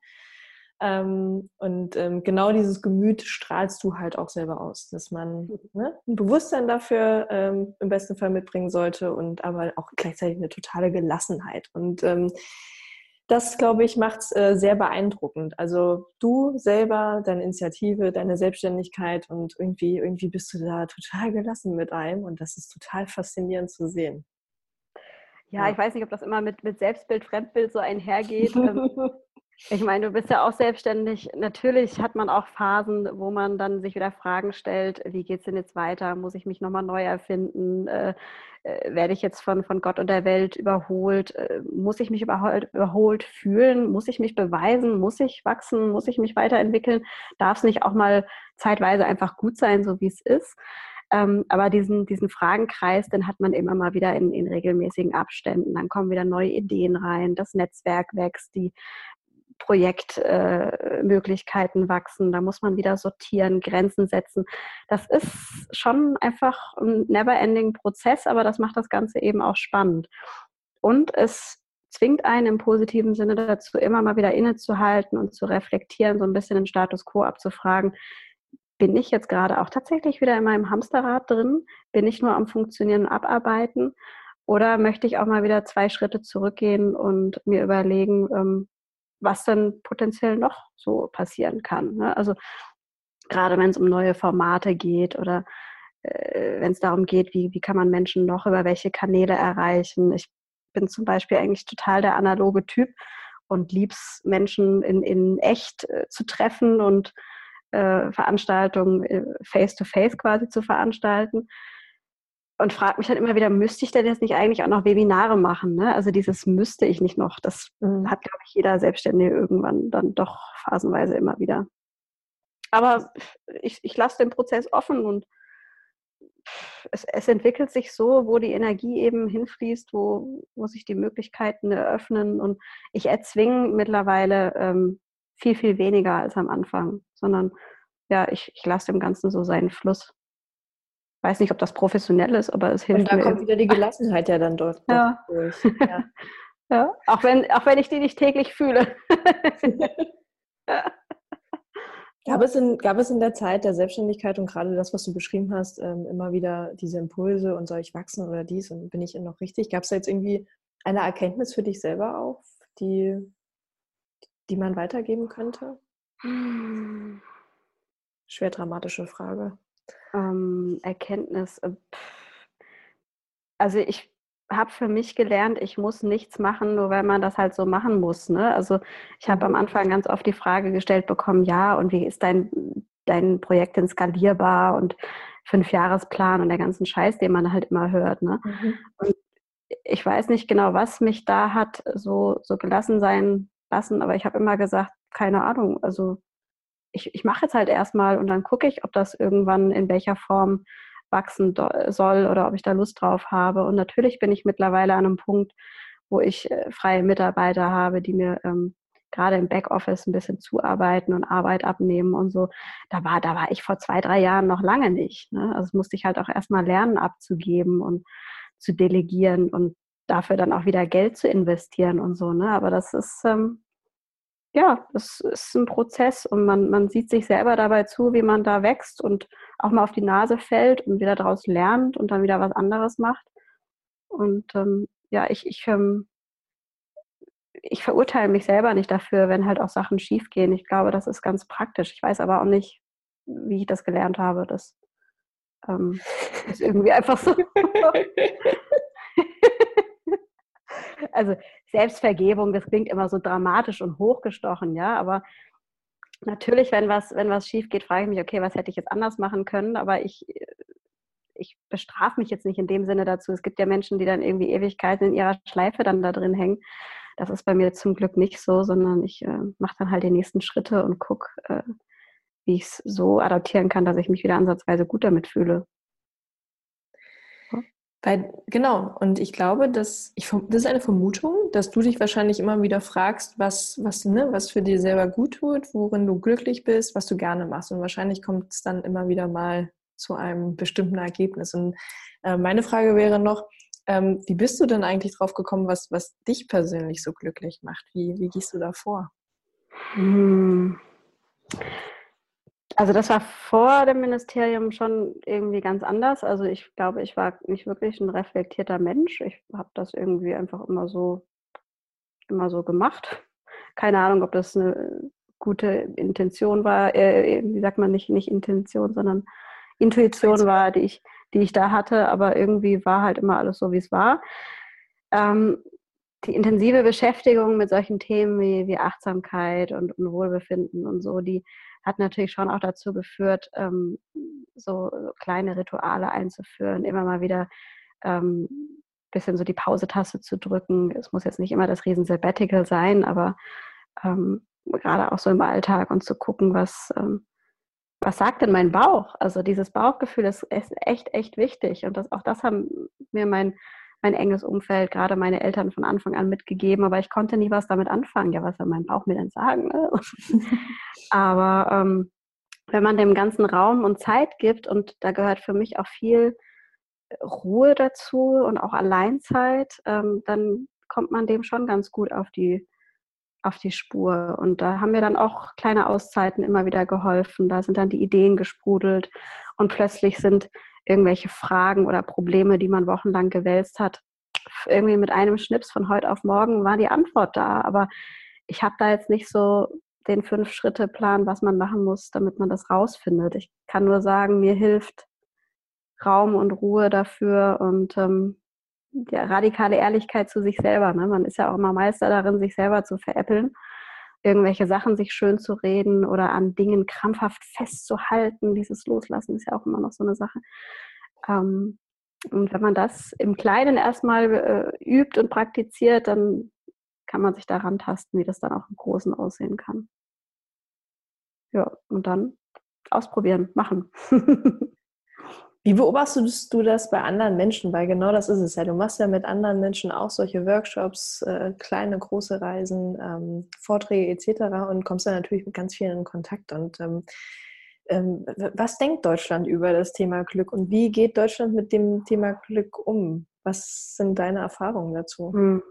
ähm, und ähm, genau dieses Gemüt strahlst du halt auch selber aus, dass man ne, ein Bewusstsein dafür ähm, im besten Fall mitbringen sollte und aber auch gleichzeitig eine totale Gelassenheit. Und ähm, das, glaube ich, macht es äh, sehr beeindruckend. Also du selber, deine Initiative, deine Selbstständigkeit und irgendwie, irgendwie bist du da total gelassen mit einem und das ist total faszinierend zu sehen. Ja, ja. ich weiß nicht, ob das immer mit, mit Selbstbild, Fremdbild so einhergeht. Ich meine, du bist ja auch selbstständig. Natürlich hat man auch Phasen, wo man dann sich wieder Fragen stellt, wie geht es denn jetzt weiter? Muss ich mich nochmal neu erfinden? Äh, äh, werde ich jetzt von, von Gott und der Welt überholt? Äh, muss ich mich überholt, überholt fühlen? Muss ich mich beweisen? Muss ich wachsen? Muss ich mich weiterentwickeln? Darf es nicht auch mal zeitweise einfach gut sein, so wie es ist? Ähm, aber diesen, diesen Fragenkreis, den hat man immer mal wieder in, in regelmäßigen Abständen. Dann kommen wieder neue Ideen rein, das Netzwerk wächst, die Projektmöglichkeiten äh, wachsen. Da muss man wieder sortieren, Grenzen setzen. Das ist schon einfach ein never-ending Prozess, aber das macht das Ganze eben auch spannend. Und es zwingt einen im positiven Sinne dazu, immer mal wieder innezuhalten und zu reflektieren, so ein bisschen den Status quo abzufragen. Bin ich jetzt gerade auch tatsächlich wieder in meinem Hamsterrad drin? Bin ich nur am Funktionieren und Abarbeiten? Oder möchte ich auch mal wieder zwei Schritte zurückgehen und mir überlegen, ähm, was dann potenziell noch so passieren kann. Ne? Also gerade wenn es um neue Formate geht oder äh, wenn es darum geht, wie, wie kann man Menschen noch über welche Kanäle erreichen. Ich bin zum Beispiel eigentlich total der analoge Typ und lieb's Menschen in, in echt äh, zu treffen und äh, Veranstaltungen äh, face-to-face -face quasi zu veranstalten und frage mich dann immer wieder, müsste ich denn jetzt nicht eigentlich auch noch Webinare machen? Ne? Also dieses müsste ich nicht noch. Das mhm. hat, glaube ich, jeder Selbstständige irgendwann dann doch phasenweise immer wieder. Aber ich, ich lasse den Prozess offen und es, es, entwickelt sich so, wo die Energie eben hinfließt, wo, wo sich die Möglichkeiten eröffnen. Und ich erzwinge mittlerweile ähm, viel, viel weniger als am Anfang, sondern ja, ich, ich lasse dem Ganzen so seinen Fluss weiß nicht, ob das professionell ist, aber es hilft. Und da kommt wieder die Gelassenheit ja dann dort ja. durch. Ja. ja. Auch, wenn, auch wenn ich die nicht täglich fühle. Gab es, in, gab es in der Zeit der Selbstständigkeit und gerade das, was du beschrieben hast, ähm, immer wieder diese Impulse und soll ich wachsen oder dies und bin ich noch richtig? Gab es da jetzt irgendwie eine Erkenntnis für dich selber auch, die, die man weitergeben könnte? Hm. Schwer dramatische Frage ähm, Erkenntnis. Äh, also ich habe für mich gelernt, ich muss nichts machen, nur weil man das halt so machen muss. Ne? Also ich habe am mhm. Anfang ganz oft die Frage gestellt bekommen, ja, und wie ist dein, dein Projekt denn skalierbar und Fünfjahresplan und der ganzen Scheiß, den man halt immer hört. Ne? Mhm. Und ich weiß nicht genau, was mich da hat so, so gelassen sein lassen, aber ich habe immer gesagt, keine Ahnung, also ich, ich mache jetzt halt erstmal und dann gucke ich, ob das irgendwann in welcher Form wachsen soll oder ob ich da Lust drauf habe. Und natürlich bin ich mittlerweile an einem Punkt, wo ich äh, freie Mitarbeiter habe, die mir ähm, gerade im Backoffice ein bisschen zuarbeiten und Arbeit abnehmen und so. Da war, da war ich vor zwei, drei Jahren noch lange nicht. Ne? Also musste ich halt auch erstmal lernen abzugeben und zu delegieren und dafür dann auch wieder Geld zu investieren und so. Ne? Aber das ist, ähm, ja, es ist ein Prozess und man, man sieht sich selber dabei zu, wie man da wächst und auch mal auf die Nase fällt und wieder daraus lernt und dann wieder was anderes macht. Und ähm, ja, ich, ich, ähm, ich verurteile mich selber nicht dafür, wenn halt auch Sachen schiefgehen. Ich glaube, das ist ganz praktisch. Ich weiß aber auch nicht, wie ich das gelernt habe. Das ähm, ist irgendwie einfach so. also Selbstvergebung, das klingt immer so dramatisch und hochgestochen, ja, aber natürlich, wenn was, wenn was schief geht, frage ich mich, okay, was hätte ich jetzt anders machen können, aber ich, ich bestrafe mich jetzt nicht in dem Sinne dazu. Es gibt ja Menschen, die dann irgendwie Ewigkeiten in ihrer Schleife dann da drin hängen. Das ist bei mir zum Glück nicht so, sondern ich äh, mache dann halt die nächsten Schritte und gucke, äh, wie ich es so adaptieren kann, dass ich mich wieder ansatzweise gut damit fühle. Weil, genau, und ich glaube, dass ich, das ist eine Vermutung, dass du dich wahrscheinlich immer wieder fragst, was, was, ne, was für dir selber gut tut, worin du glücklich bist, was du gerne machst. Und wahrscheinlich kommt es dann immer wieder mal zu einem bestimmten Ergebnis. Und äh, meine Frage wäre noch, ähm, wie bist du denn eigentlich drauf gekommen, was, was dich persönlich so glücklich macht? Wie, wie gehst du da vor? Hm. Also das war vor dem Ministerium schon irgendwie ganz anders. Also ich glaube, ich war nicht wirklich ein reflektierter Mensch. Ich habe das irgendwie einfach immer so, immer so gemacht. Keine Ahnung, ob das eine gute Intention war, äh, wie sagt man nicht, nicht Intention, sondern Intuition war, die ich, die ich da hatte, aber irgendwie war halt immer alles so, wie es war. Ähm, die intensive Beschäftigung mit solchen Themen wie, wie Achtsamkeit und, und Wohlbefinden und so, die hat natürlich schon auch dazu geführt, ähm, so, so, kleine Rituale einzuführen, immer mal wieder ähm, bisschen so die Pause-Taste zu drücken. Es muss jetzt nicht immer das riesen Sabbatical sein, aber ähm, gerade auch so im Alltag und zu gucken, was, ähm, was sagt denn mein Bauch? Also dieses Bauchgefühl ist, ist echt, echt wichtig. Und das, auch das haben mir mein mein enges Umfeld, gerade meine Eltern von Anfang an mitgegeben, aber ich konnte nie was damit anfangen. Ja, was soll mein Bauch mir denn sagen? Ne? aber ähm, wenn man dem ganzen Raum und Zeit gibt, und da gehört für mich auch viel Ruhe dazu und auch Alleinzeit, ähm, dann kommt man dem schon ganz gut auf die, auf die Spur. Und da haben mir dann auch kleine Auszeiten immer wieder geholfen. Da sind dann die Ideen gesprudelt und plötzlich sind irgendwelche Fragen oder Probleme, die man wochenlang gewälzt hat, irgendwie mit einem Schnips von heute auf morgen war die Antwort da. Aber ich habe da jetzt nicht so den Fünf-Schritte-Plan, was man machen muss, damit man das rausfindet. Ich kann nur sagen, mir hilft Raum und Ruhe dafür und ähm, ja, radikale Ehrlichkeit zu sich selber. Ne? Man ist ja auch immer Meister darin, sich selber zu veräppeln irgendwelche Sachen sich schön zu reden oder an Dingen krampfhaft festzuhalten. Dieses Loslassen ist ja auch immer noch so eine Sache. Ähm, und wenn man das im Kleinen erstmal äh, übt und praktiziert, dann kann man sich daran tasten, wie das dann auch im Großen aussehen kann. Ja, und dann ausprobieren, machen. Wie beobachtest du das bei anderen Menschen? Weil genau das ist es ja. Du machst ja mit anderen Menschen auch solche Workshops, äh, kleine, große Reisen, ähm, Vorträge etc. und kommst dann natürlich mit ganz vielen in Kontakt. Und ähm, ähm, was denkt Deutschland über das Thema Glück und wie geht Deutschland mit dem Thema Glück um? Was sind deine Erfahrungen dazu? Hm.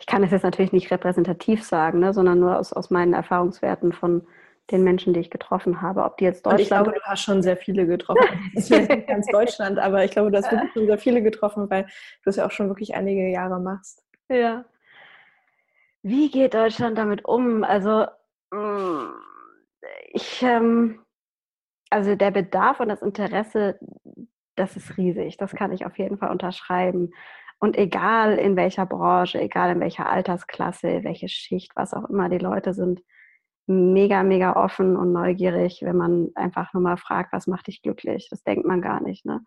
Ich kann es jetzt natürlich nicht repräsentativ sagen, ne, sondern nur aus, aus meinen Erfahrungswerten von den Menschen, die ich getroffen habe. Ob die jetzt Deutschland. Und ich glaube, du hast schon sehr viele getroffen. Das ist nicht ganz Deutschland, aber ich glaube, du hast wirklich schon sehr viele getroffen, weil du es ja auch schon wirklich einige Jahre machst. Ja. Wie geht Deutschland damit um? Also, mm, ich, ähm, also der Bedarf und das Interesse, das ist riesig. Das kann ich auf jeden Fall unterschreiben. Und egal in welcher Branche, egal in welcher Altersklasse, welche Schicht, was auch immer die Leute sind, mega, mega offen und neugierig, wenn man einfach nur mal fragt, was macht dich glücklich? Das denkt man gar nicht. Ne?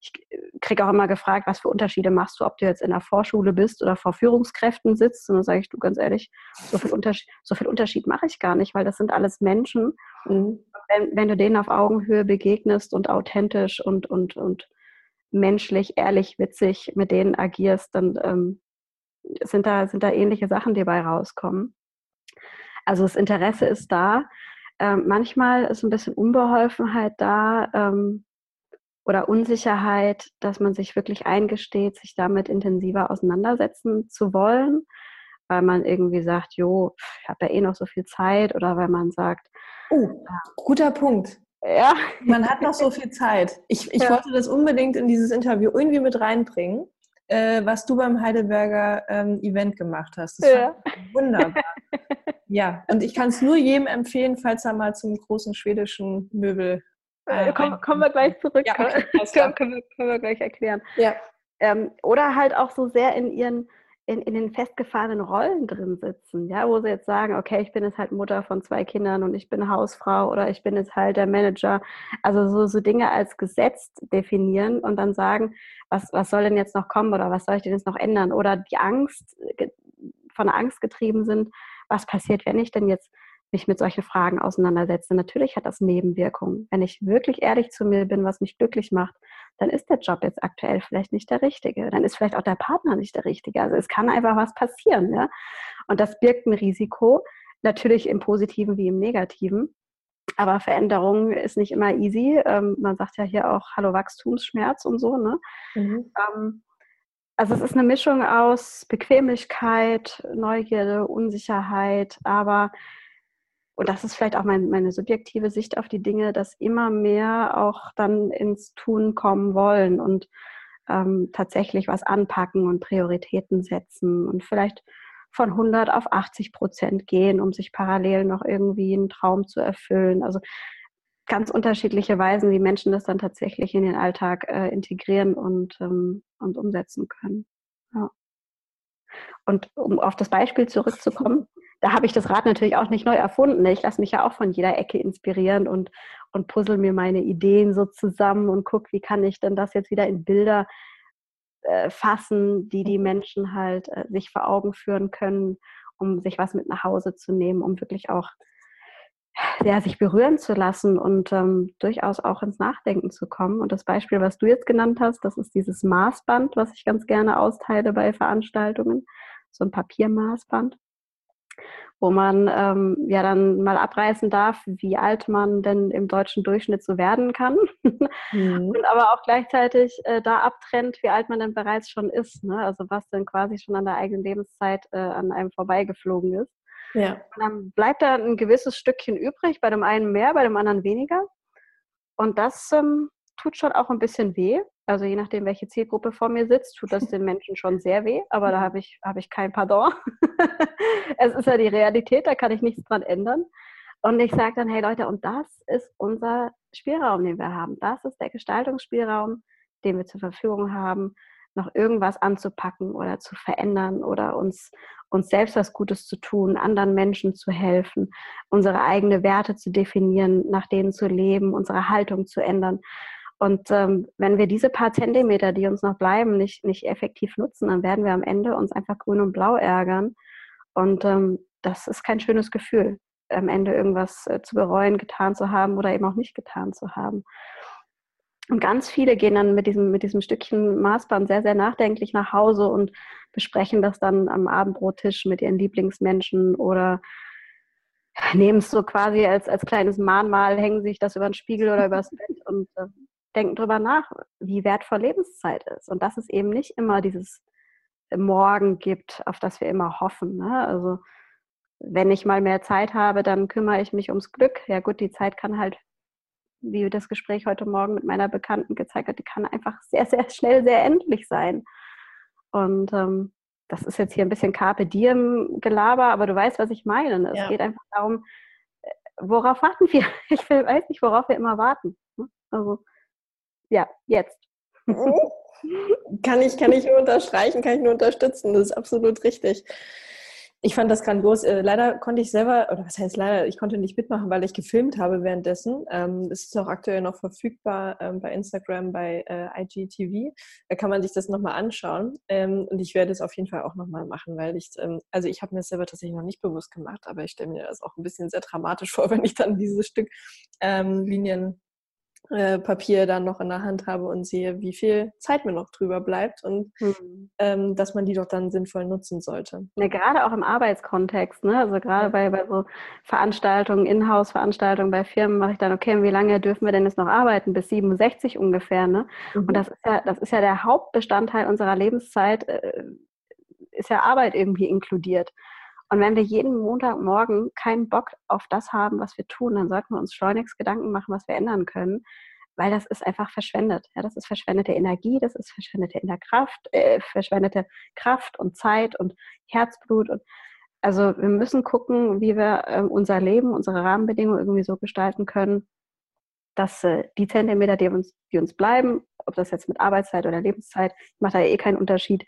Ich kriege auch immer gefragt, was für Unterschiede machst du, ob du jetzt in der Vorschule bist oder vor Führungskräften sitzt. Und dann sage ich, du ganz ehrlich, so viel Unterschied, so viel Unterschied mache ich gar nicht, weil das sind alles Menschen. Mhm. Wenn, wenn, du denen auf Augenhöhe begegnest und authentisch und, und, und menschlich, ehrlich, witzig mit denen agierst, dann ähm, sind, da, sind da ähnliche Sachen, die dabei rauskommen. Also das Interesse ist da. Ähm, manchmal ist ein bisschen Unbeholfenheit da ähm, oder Unsicherheit, dass man sich wirklich eingesteht, sich damit intensiver auseinandersetzen zu wollen, weil man irgendwie sagt, jo, ich habe ja eh noch so viel Zeit oder weil man sagt, oh, guter Punkt. Ja. Man hat noch so viel Zeit. Ich, ich ja. wollte das unbedingt in dieses Interview irgendwie mit reinbringen, äh, was du beim Heidelberger ähm, Event gemacht hast. Das ja. wunderbar. Ja, und ich kann es nur jedem empfehlen, falls er mal zum großen schwedischen Möbel. Äh, komm, kommen wir gleich zurück. Ja, okay, können, können, wir, können, wir, gleich erklären. Ja. Ähm, oder halt auch so sehr in ihren, in, in den festgefahrenen Rollen drin sitzen, ja, wo sie jetzt sagen, okay, ich bin jetzt halt Mutter von zwei Kindern und ich bin Hausfrau oder ich bin jetzt halt der Manager. Also so, so Dinge als Gesetz definieren und dann sagen, was, was soll denn jetzt noch kommen oder was soll ich denn jetzt noch ändern? Oder die Angst, von Angst getrieben sind, was passiert, wenn ich denn jetzt mich mit solchen Fragen auseinandersetze. Natürlich hat das Nebenwirkungen. Wenn ich wirklich ehrlich zu mir bin, was mich glücklich macht, dann ist der Job jetzt aktuell vielleicht nicht der richtige. Dann ist vielleicht auch der Partner nicht der richtige. Also es kann einfach was passieren. Ja? Und das birgt ein Risiko, natürlich im Positiven wie im Negativen. Aber Veränderung ist nicht immer easy. Ähm, man sagt ja hier auch Hallo Wachstumsschmerz und so. Ne? Mhm. Ähm, also es ist eine Mischung aus Bequemlichkeit, Neugierde, Unsicherheit, aber und das ist vielleicht auch mein, meine subjektive Sicht auf die Dinge, dass immer mehr auch dann ins Tun kommen wollen und ähm, tatsächlich was anpacken und Prioritäten setzen und vielleicht von 100 auf 80 Prozent gehen, um sich parallel noch irgendwie einen Traum zu erfüllen. Also ganz unterschiedliche Weisen, wie Menschen das dann tatsächlich in den Alltag äh, integrieren und, ähm, und umsetzen können. Ja. Und um auf das Beispiel zurückzukommen, da habe ich das Rad natürlich auch nicht neu erfunden. Ich lasse mich ja auch von jeder Ecke inspirieren und, und puzzle mir meine Ideen so zusammen und gucke, wie kann ich denn das jetzt wieder in Bilder äh, fassen, die die Menschen halt äh, sich vor Augen führen können, um sich was mit nach Hause zu nehmen, um wirklich auch ja, sich berühren zu lassen und ähm, durchaus auch ins Nachdenken zu kommen. Und das Beispiel, was du jetzt genannt hast, das ist dieses Maßband, was ich ganz gerne austeile bei Veranstaltungen, so ein Papiermaßband wo man ähm, ja dann mal abreißen darf, wie alt man denn im deutschen Durchschnitt so werden kann. Mhm. Und aber auch gleichzeitig äh, da abtrennt, wie alt man denn bereits schon ist. Ne? Also was denn quasi schon an der eigenen Lebenszeit äh, an einem vorbeigeflogen ist. Ja. Und dann bleibt da ein gewisses Stückchen übrig, bei dem einen mehr, bei dem anderen weniger. Und das ähm, tut schon auch ein bisschen weh. Also je nachdem, welche Zielgruppe vor mir sitzt, tut das den Menschen schon sehr weh, aber da habe ich, hab ich kein Pardon. es ist ja die Realität, da kann ich nichts dran ändern. Und ich sage dann, hey Leute, und das ist unser Spielraum, den wir haben. Das ist der Gestaltungsspielraum, den wir zur Verfügung haben, noch irgendwas anzupacken oder zu verändern oder uns, uns selbst was Gutes zu tun, anderen Menschen zu helfen, unsere eigenen Werte zu definieren, nach denen zu leben, unsere Haltung zu ändern. Und ähm, wenn wir diese paar Zentimeter, die uns noch bleiben, nicht, nicht effektiv nutzen, dann werden wir am Ende uns einfach grün und blau ärgern. Und ähm, das ist kein schönes Gefühl, am Ende irgendwas äh, zu bereuen, getan zu haben oder eben auch nicht getan zu haben. Und ganz viele gehen dann mit diesem, mit diesem Stückchen Maßband sehr, sehr nachdenklich nach Hause und besprechen das dann am Abendbrottisch mit ihren Lieblingsmenschen oder nehmen es so quasi als, als kleines Mahnmal, hängen sich das über den Spiegel oder übers Bett und äh, denken darüber nach, wie wertvoll Lebenszeit ist. Und dass es eben nicht immer dieses Morgen gibt, auf das wir immer hoffen. Ne? Also wenn ich mal mehr Zeit habe, dann kümmere ich mich ums Glück. Ja gut, die Zeit kann halt, wie das Gespräch heute Morgen mit meiner Bekannten gezeigt hat, die kann einfach sehr, sehr schnell, sehr endlich sein. Und ähm, das ist jetzt hier ein bisschen Carpe Diem Gelaber, aber du weißt, was ich meine. Es ja. geht einfach darum, äh, worauf warten wir? Ich weiß nicht, worauf wir immer warten. Ne? Also ja, jetzt. kann ich, kann ich nur unterstreichen, kann ich nur unterstützen. Das ist absolut richtig. Ich fand das grandios. Äh, leider konnte ich selber, oder was heißt leider, ich konnte nicht mitmachen, weil ich gefilmt habe währenddessen. Ähm, es ist auch aktuell noch verfügbar ähm, bei Instagram, bei äh, IGTV. Da kann man sich das nochmal anschauen. Ähm, und ich werde es auf jeden Fall auch nochmal machen, weil ich, also ich habe mir das selber tatsächlich noch nicht bewusst gemacht, aber ich stelle mir das auch ein bisschen sehr dramatisch vor, wenn ich dann dieses Stück Linien äh, Papier dann noch in der Hand habe und sehe, wie viel Zeit mir noch drüber bleibt und mhm. ähm, dass man die doch dann sinnvoll nutzen sollte. Ja, gerade auch im Arbeitskontext, ne? Also gerade bei, bei so Veranstaltungen, Inhouse-Veranstaltungen bei Firmen mache ich dann, okay, wie lange dürfen wir denn jetzt noch arbeiten? Bis 67 ungefähr, ne? Mhm. Und das ist ja, das ist ja der Hauptbestandteil unserer Lebenszeit, äh, ist ja Arbeit irgendwie inkludiert. Und wenn wir jeden Montagmorgen keinen Bock auf das haben, was wir tun, dann sollten wir uns schleunigst Gedanken machen, was wir ändern können, weil das ist einfach verschwendet. Ja, das ist verschwendete Energie, das ist verschwendete Kraft, äh, verschwendete Kraft und Zeit und Herzblut und also wir müssen gucken, wie wir äh, unser Leben, unsere Rahmenbedingungen irgendwie so gestalten können, dass äh, die Zentimeter, die uns, die uns bleiben, ob das jetzt mit Arbeitszeit oder Lebenszeit, macht da eh keinen Unterschied,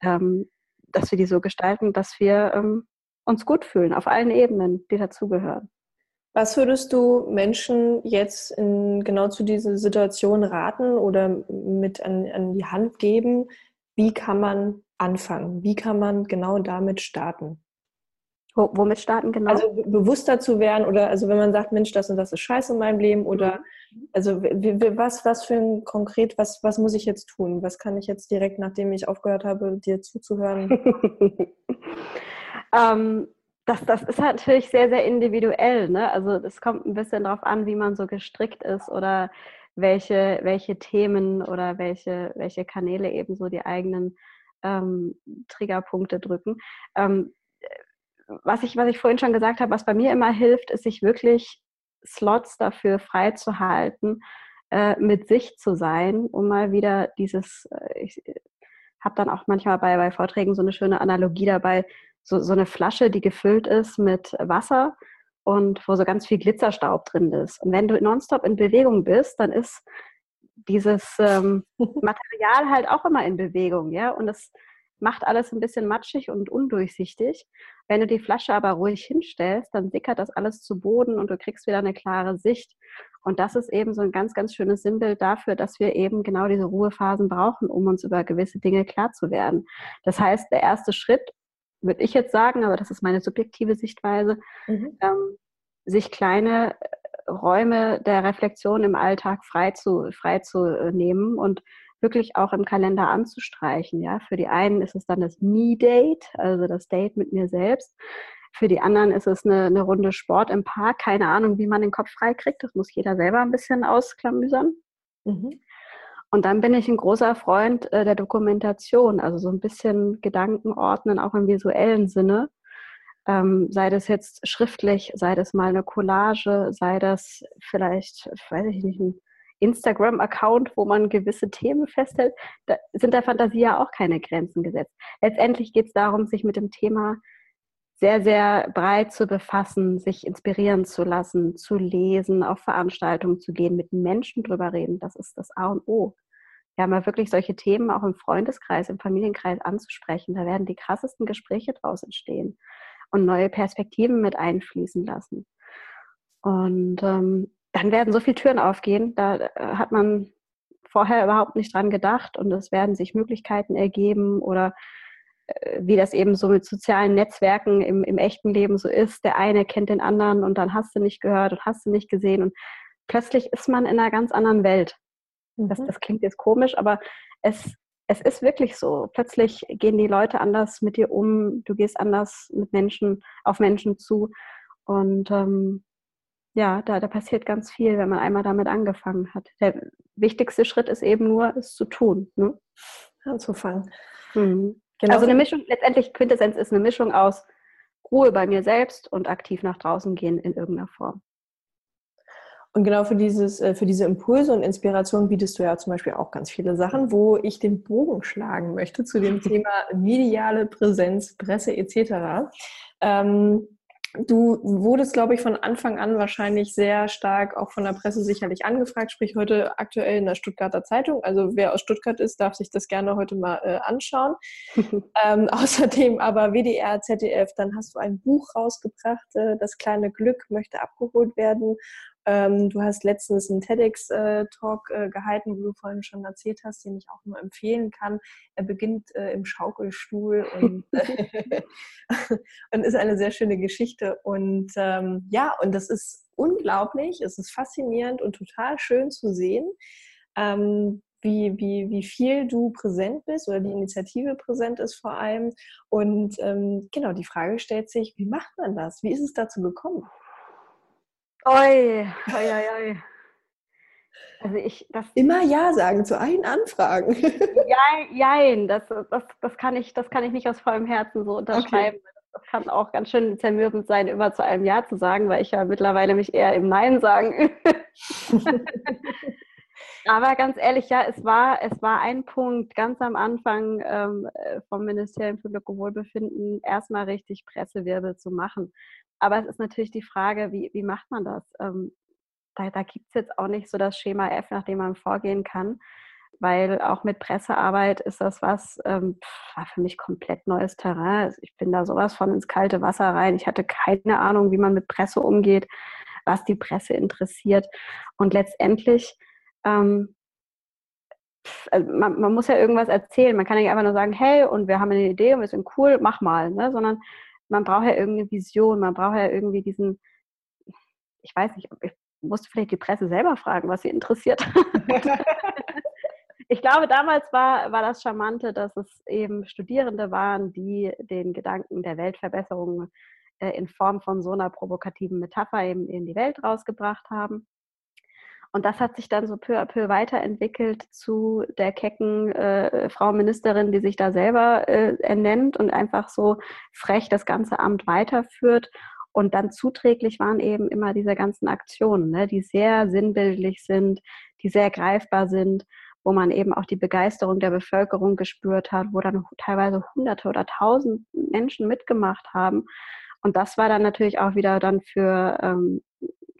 ähm, dass wir die so gestalten, dass wir ähm, uns gut fühlen, auf allen Ebenen, die dazugehören. Was würdest du Menschen jetzt in, genau zu dieser Situation raten oder mit an, an die Hand geben? Wie kann man anfangen? Wie kann man genau damit starten? Womit starten genau? Also bewusster zu werden oder also wenn man sagt, Mensch, das und das ist scheiße in meinem Leben oder mhm. also was, was für ein konkret, was, was muss ich jetzt tun? Was kann ich jetzt direkt, nachdem ich aufgehört habe, dir zuzuhören? ähm, das, das ist natürlich sehr, sehr individuell. Ne? Also es kommt ein bisschen darauf an, wie man so gestrickt ist oder welche, welche Themen oder welche, welche Kanäle eben so die eigenen ähm, Triggerpunkte drücken. Ähm, was, ich, was ich vorhin schon gesagt habe, was bei mir immer hilft, ist, sich wirklich Slots dafür freizuhalten, äh, mit sich zu sein, um mal wieder dieses, äh, ich habe dann auch manchmal bei, bei Vorträgen so eine schöne Analogie dabei, so, so eine Flasche, die gefüllt ist mit Wasser und wo so ganz viel Glitzerstaub drin ist. Und wenn du nonstop in Bewegung bist, dann ist dieses ähm, Material halt auch immer in Bewegung, ja. Und es macht alles ein bisschen matschig und undurchsichtig. Wenn du die Flasche aber ruhig hinstellst, dann sickert das alles zu Boden und du kriegst wieder eine klare Sicht. Und das ist eben so ein ganz, ganz schönes Sinnbild dafür, dass wir eben genau diese Ruhephasen brauchen, um uns über gewisse Dinge klar zu werden. Das heißt, der erste Schritt, würde ich jetzt sagen, aber das ist meine subjektive Sichtweise, mhm. ähm, sich kleine äh, Räume der Reflexion im Alltag frei zu, frei zu äh, nehmen und wirklich auch im Kalender anzustreichen. Ja, für die einen ist es dann das Me-Date, also das Date mit mir selbst. Für die anderen ist es eine, eine Runde Sport im Park. Keine Ahnung, wie man den Kopf frei kriegt. Das muss jeder selber ein bisschen ausklamüsern. Mhm. Und dann bin ich ein großer Freund äh, der Dokumentation, also so ein bisschen Gedanken ordnen, auch im visuellen Sinne. Ähm, sei das jetzt schriftlich, sei das mal eine Collage, sei das vielleicht, weiß ich nicht, ein Instagram-Account, wo man gewisse Themen festhält. Da sind der Fantasie ja auch keine Grenzen gesetzt. Letztendlich geht es darum, sich mit dem Thema sehr, sehr breit zu befassen, sich inspirieren zu lassen, zu lesen, auf Veranstaltungen zu gehen, mit Menschen drüber reden. Das ist das A und O ja, mal wirklich solche Themen auch im Freundeskreis, im Familienkreis anzusprechen. Da werden die krassesten Gespräche draus entstehen und neue Perspektiven mit einfließen lassen. Und ähm, dann werden so viele Türen aufgehen, da äh, hat man vorher überhaupt nicht dran gedacht und es werden sich Möglichkeiten ergeben oder äh, wie das eben so mit sozialen Netzwerken im, im echten Leben so ist. Der eine kennt den anderen und dann hast du nicht gehört und hast du nicht gesehen und plötzlich ist man in einer ganz anderen Welt. Das, mhm. das klingt jetzt komisch, aber es, es ist wirklich so. Plötzlich gehen die Leute anders mit dir um, du gehst anders mit Menschen, auf Menschen zu. Und ähm, ja, da, da passiert ganz viel, wenn man einmal damit angefangen hat. Der wichtigste Schritt ist eben nur, es zu tun. Ne? Anzufangen. Mhm. Genau. Also eine Mischung, letztendlich Quintessenz ist eine Mischung aus Ruhe bei mir selbst und aktiv nach draußen gehen in irgendeiner Form. Und genau für, dieses, äh, für diese Impulse und Inspiration bietest du ja zum Beispiel auch ganz viele Sachen, wo ich den Bogen schlagen möchte zu dem Thema mediale Präsenz, Presse etc. Ähm, du wurdest, glaube ich, von Anfang an wahrscheinlich sehr stark auch von der Presse sicherlich angefragt, sprich heute aktuell in der Stuttgarter Zeitung. Also wer aus Stuttgart ist, darf sich das gerne heute mal äh, anschauen. ähm, außerdem aber WDR, ZDF, dann hast du ein Buch rausgebracht, äh, Das kleine Glück möchte abgeholt werden. Ähm, du hast letztens einen TEDx-Talk äh, gehalten, wo du vorhin schon erzählt hast, den ich auch nur empfehlen kann. Er beginnt äh, im Schaukelstuhl und, und ist eine sehr schöne Geschichte. Und ähm, ja, und das ist unglaublich, es ist faszinierend und total schön zu sehen, ähm, wie, wie, wie viel du präsent bist oder die Initiative präsent ist vor allem. Und ähm, genau, die Frage stellt sich, wie macht man das? Wie ist es dazu gekommen? Oi, oi, oi, oi. Also ich, das Immer Ja sagen zu allen Anfragen. Jein, jein das, das, das, kann ich, das kann ich nicht aus vollem Herzen so unterschreiben. Okay. Das kann auch ganz schön zermürbend sein, immer zu einem Ja zu sagen, weil ich ja mittlerweile mich eher im Nein sagen. Aber ganz ehrlich, ja, es war, es war ein Punkt ganz am Anfang ähm, vom Ministerium für Glück und Wohlbefinden, erstmal richtig Pressewirbel zu machen. Aber es ist natürlich die Frage, wie, wie macht man das? Ähm, da da gibt es jetzt auch nicht so das Schema F, nach dem man vorgehen kann, weil auch mit Pressearbeit ist das was, ähm, war für mich komplett neues Terrain. Ich bin da sowas von ins kalte Wasser rein. Ich hatte keine Ahnung, wie man mit Presse umgeht, was die Presse interessiert. Und letztendlich, ähm, also man, man, muss ja irgendwas erzählen. Man kann ja nicht einfach nur sagen, hey, und wir haben eine Idee und wir sind cool, mach mal, ne? sondern man braucht ja irgendeine Vision, man braucht ja irgendwie diesen, ich weiß nicht, ich musste vielleicht die Presse selber fragen, was sie interessiert. ich glaube, damals war, war das Charmante, dass es eben Studierende waren, die den Gedanken der Weltverbesserung äh, in Form von so einer provokativen Metapher eben in die Welt rausgebracht haben. Und das hat sich dann so peu à peu weiterentwickelt zu der kecken äh, Frau Ministerin, die sich da selber äh, ernennt und einfach so frech das ganze Amt weiterführt. Und dann zuträglich waren eben immer diese ganzen Aktionen, ne, die sehr sinnbildlich sind, die sehr greifbar sind, wo man eben auch die Begeisterung der Bevölkerung gespürt hat, wo dann teilweise Hunderte oder Tausend Menschen mitgemacht haben. Und das war dann natürlich auch wieder dann für ähm,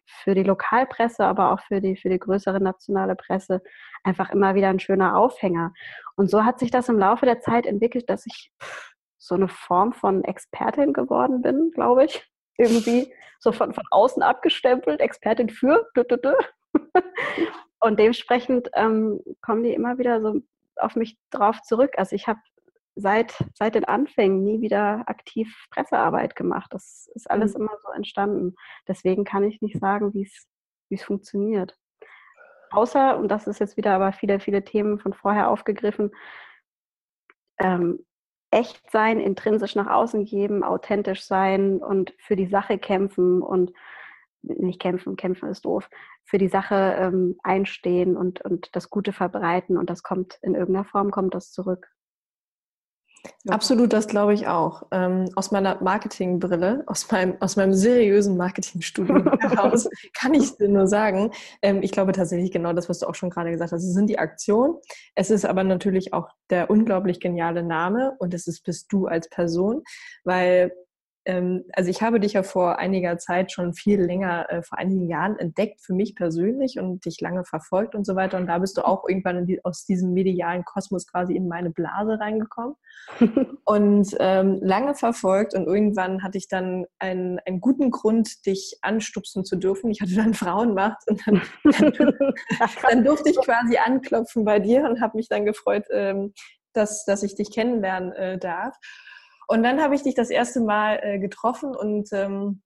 für die Lokalpresse, aber auch für die, für die größere nationale Presse einfach immer wieder ein schöner Aufhänger. Und so hat sich das im Laufe der Zeit entwickelt, dass ich so eine Form von Expertin geworden bin, glaube ich. Irgendwie so von, von außen abgestempelt, Expertin für. Und dementsprechend ähm, kommen die immer wieder so auf mich drauf zurück. Also ich habe seit, seit den Anfängen nie wieder aktiv Pressearbeit gemacht. Das ist alles mhm. immer so entstanden. Deswegen kann ich nicht sagen, wie es funktioniert. Außer, und das ist jetzt wieder aber viele, viele Themen von vorher aufgegriffen, ähm, echt sein, intrinsisch nach außen geben, authentisch sein und für die Sache kämpfen und nicht kämpfen, kämpfen ist doof, für die Sache ähm, einstehen und, und das Gute verbreiten und das kommt in irgendeiner Form, kommt das zurück. Absolut, das glaube ich auch. Ähm, aus meiner Marketingbrille, aus meinem, aus meinem seriösen Marketingstudium heraus, kann ich dir nur sagen, ähm, ich glaube tatsächlich genau das, was du auch schon gerade gesagt hast. Es sind die Aktionen, es ist aber natürlich auch der unglaublich geniale Name und es ist bist du als Person, weil also ich habe dich ja vor einiger Zeit schon viel länger, äh, vor einigen Jahren entdeckt für mich persönlich und dich lange verfolgt und so weiter. Und da bist du auch irgendwann die, aus diesem medialen Kosmos quasi in meine Blase reingekommen und ähm, lange verfolgt. Und irgendwann hatte ich dann einen, einen guten Grund, dich anstupsen zu dürfen. Ich hatte dann Frauenmacht und dann, dann, dann durfte ich quasi anklopfen bei dir und habe mich dann gefreut, ähm, dass, dass ich dich kennenlernen äh, darf. Und dann habe ich dich das erste Mal äh, getroffen und ähm,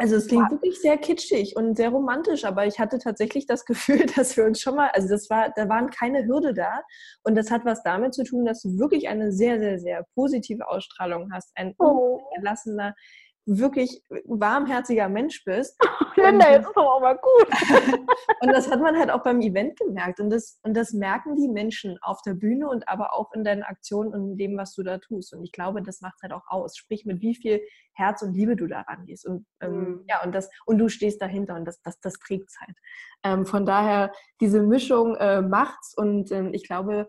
also es klingt wirklich sehr kitschig und sehr romantisch, aber ich hatte tatsächlich das Gefühl, dass wir uns schon mal, also das war, da waren keine Hürde da und das hat was damit zu tun, dass du wirklich eine sehr, sehr, sehr positive Ausstrahlung hast, ein oh. gelassener, wirklich warmherziger Mensch bist. Linda, jetzt ist aber mal gut. und das hat man halt auch beim Event gemerkt. Und das, und das merken die Menschen auf der Bühne und aber auch in deinen Aktionen und in dem, was du da tust. Und ich glaube, das macht halt auch aus. Sprich, mit wie viel Herz und Liebe du da rangehst. Und ähm, mhm. ja, und das, und du stehst dahinter und das, das, das trägt halt. Ähm, von daher, diese Mischung äh, macht's und ähm, ich glaube,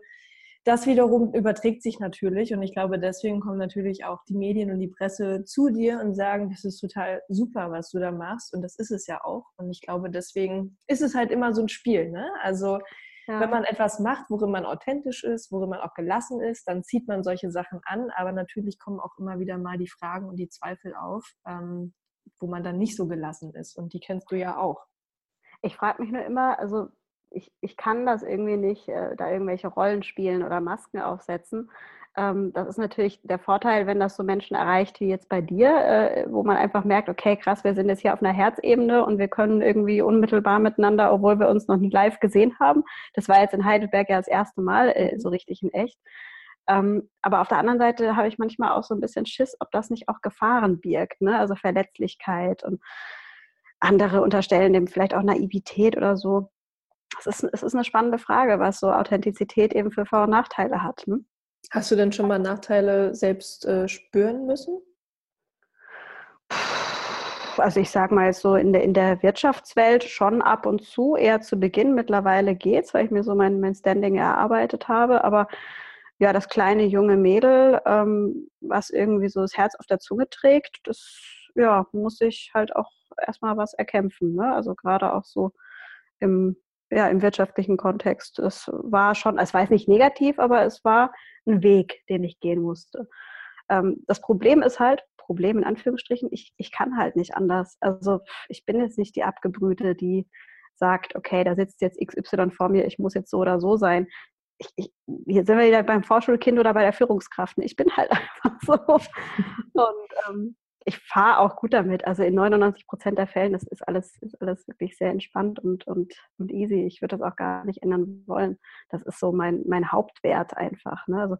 das wiederum überträgt sich natürlich und ich glaube, deswegen kommen natürlich auch die Medien und die Presse zu dir und sagen, das ist total super, was du da machst und das ist es ja auch. Und ich glaube, deswegen ist es halt immer so ein Spiel. Ne? Also ja. wenn man etwas macht, worin man authentisch ist, worin man auch gelassen ist, dann zieht man solche Sachen an, aber natürlich kommen auch immer wieder mal die Fragen und die Zweifel auf, ähm, wo man dann nicht so gelassen ist und die kennst du ja auch. Ich frage mich nur immer, also ich, ich kann das irgendwie nicht, äh, da irgendwelche Rollen spielen oder Masken aufsetzen. Ähm, das ist natürlich der Vorteil, wenn das so Menschen erreicht wie jetzt bei dir, äh, wo man einfach merkt, okay, krass, wir sind jetzt hier auf einer Herzebene und wir können irgendwie unmittelbar miteinander, obwohl wir uns noch nie live gesehen haben. Das war jetzt in Heidelberg ja das erste Mal äh, so richtig in echt. Ähm, aber auf der anderen Seite habe ich manchmal auch so ein bisschen Schiss, ob das nicht auch Gefahren birgt, ne? also Verletzlichkeit und andere unterstellen dem vielleicht auch Naivität oder so es ist, es ist eine spannende Frage, was so Authentizität eben für Vor- und Nachteile hat. Hm? Hast du denn schon mal Nachteile selbst äh, spüren müssen? Also ich sage mal jetzt so in der, in der Wirtschaftswelt schon ab und zu, eher zu Beginn. Mittlerweile geht es, weil ich mir so mein, mein Standing erarbeitet habe. Aber ja, das kleine junge Mädel, ähm, was irgendwie so das Herz auf der Zunge trägt, das ja, muss ich halt auch erstmal was erkämpfen. Ne? Also gerade auch so im ja, im wirtschaftlichen Kontext. Es war schon, es war jetzt nicht negativ, aber es war ein Weg, den ich gehen musste. Ähm, das Problem ist halt, Problem in Anführungsstrichen, ich, ich kann halt nicht anders. Also ich bin jetzt nicht die Abgebrühte, die sagt, okay, da sitzt jetzt XY vor mir, ich muss jetzt so oder so sein. Ich, ich, hier sind wir wieder beim Vorschulkind oder bei der Führungskraft. Ich bin halt einfach so. Und ähm, ich fahre auch gut damit. Also in 99 Prozent der Fällen das ist alles, ist alles wirklich sehr entspannt und, und, und easy. Ich würde das auch gar nicht ändern wollen. Das ist so mein, mein Hauptwert einfach. Ne? Also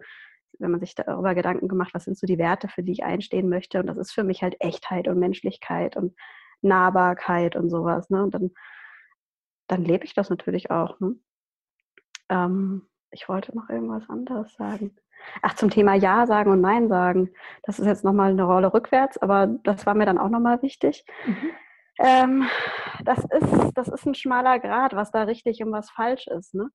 wenn man sich darüber Gedanken gemacht, was sind so die Werte, für die ich einstehen möchte. Und das ist für mich halt Echtheit und Menschlichkeit und Nahbarkeit und sowas. Ne? Und dann, dann lebe ich das natürlich auch. Ne? Ähm, ich wollte noch irgendwas anderes sagen. Ach, zum Thema Ja sagen und Nein sagen. Das ist jetzt nochmal eine Rolle rückwärts, aber das war mir dann auch nochmal wichtig. Mhm. Ähm, das, ist, das ist ein schmaler Grad, was da richtig und was falsch ist. Ne?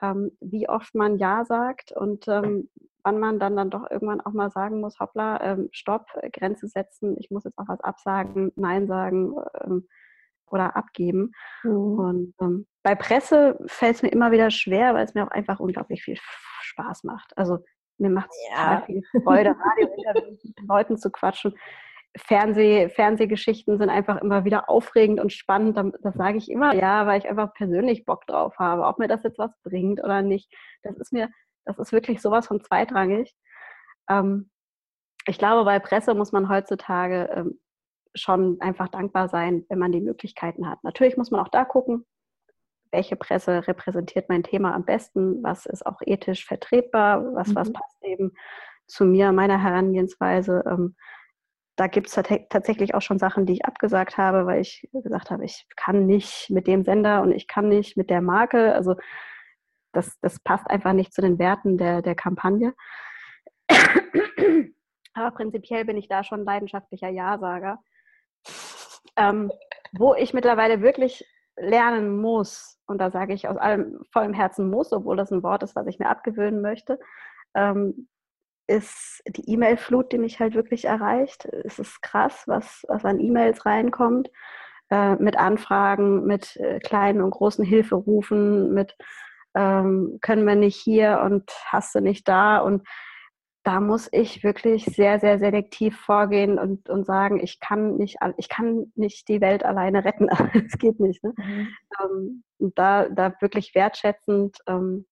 Ähm, wie oft man Ja sagt und ähm, wann man dann, dann doch irgendwann auch mal sagen muss, hoppla, ähm, stopp, Grenze setzen, ich muss jetzt auch was absagen, Nein sagen ähm, oder abgeben. Mhm. Und ähm, bei Presse fällt es mir immer wieder schwer, weil es mir auch einfach unglaublich viel Spaß macht. Also mir macht es ja. total viel Freude, Radiointerviews mit Leuten zu quatschen. Fernseh, Fernsehgeschichten sind einfach immer wieder aufregend und spannend. Das sage ich immer, ja, weil ich einfach persönlich Bock drauf habe, ob mir das jetzt was bringt oder nicht. Das ist mir, das ist wirklich sowas von zweitrangig. Ähm, ich glaube, bei Presse muss man heutzutage ähm, schon einfach dankbar sein, wenn man die Möglichkeiten hat. Natürlich muss man auch da gucken, welche Presse repräsentiert mein Thema am besten, was ist auch ethisch vertretbar, was, mhm. was passt eben zu mir, meiner Herangehensweise. Ähm, da gibt es tatsächlich auch schon Sachen, die ich abgesagt habe, weil ich gesagt habe, ich kann nicht mit dem Sender und ich kann nicht mit der Marke. Also das, das passt einfach nicht zu den Werten der, der Kampagne. Aber prinzipiell bin ich da schon leidenschaftlicher Ja-Sager. Ähm, wo ich mittlerweile wirklich lernen muss, und da sage ich aus allem vollem Herzen muss, obwohl das ein Wort ist, was ich mir abgewöhnen möchte, ähm, ist die E-Mail-Flut, die mich halt wirklich erreicht. Es ist krass, was, was an E-Mails reinkommt, äh, mit Anfragen, mit äh, kleinen und großen Hilferufen, mit ähm, können wir nicht hier und hast du nicht da und da muss ich wirklich sehr, sehr selektiv vorgehen und, und sagen, ich kann nicht, ich kann nicht die Welt alleine retten. Es geht nicht. Ne? Mhm. Ähm, und da, da wirklich wertschätzend, ähm,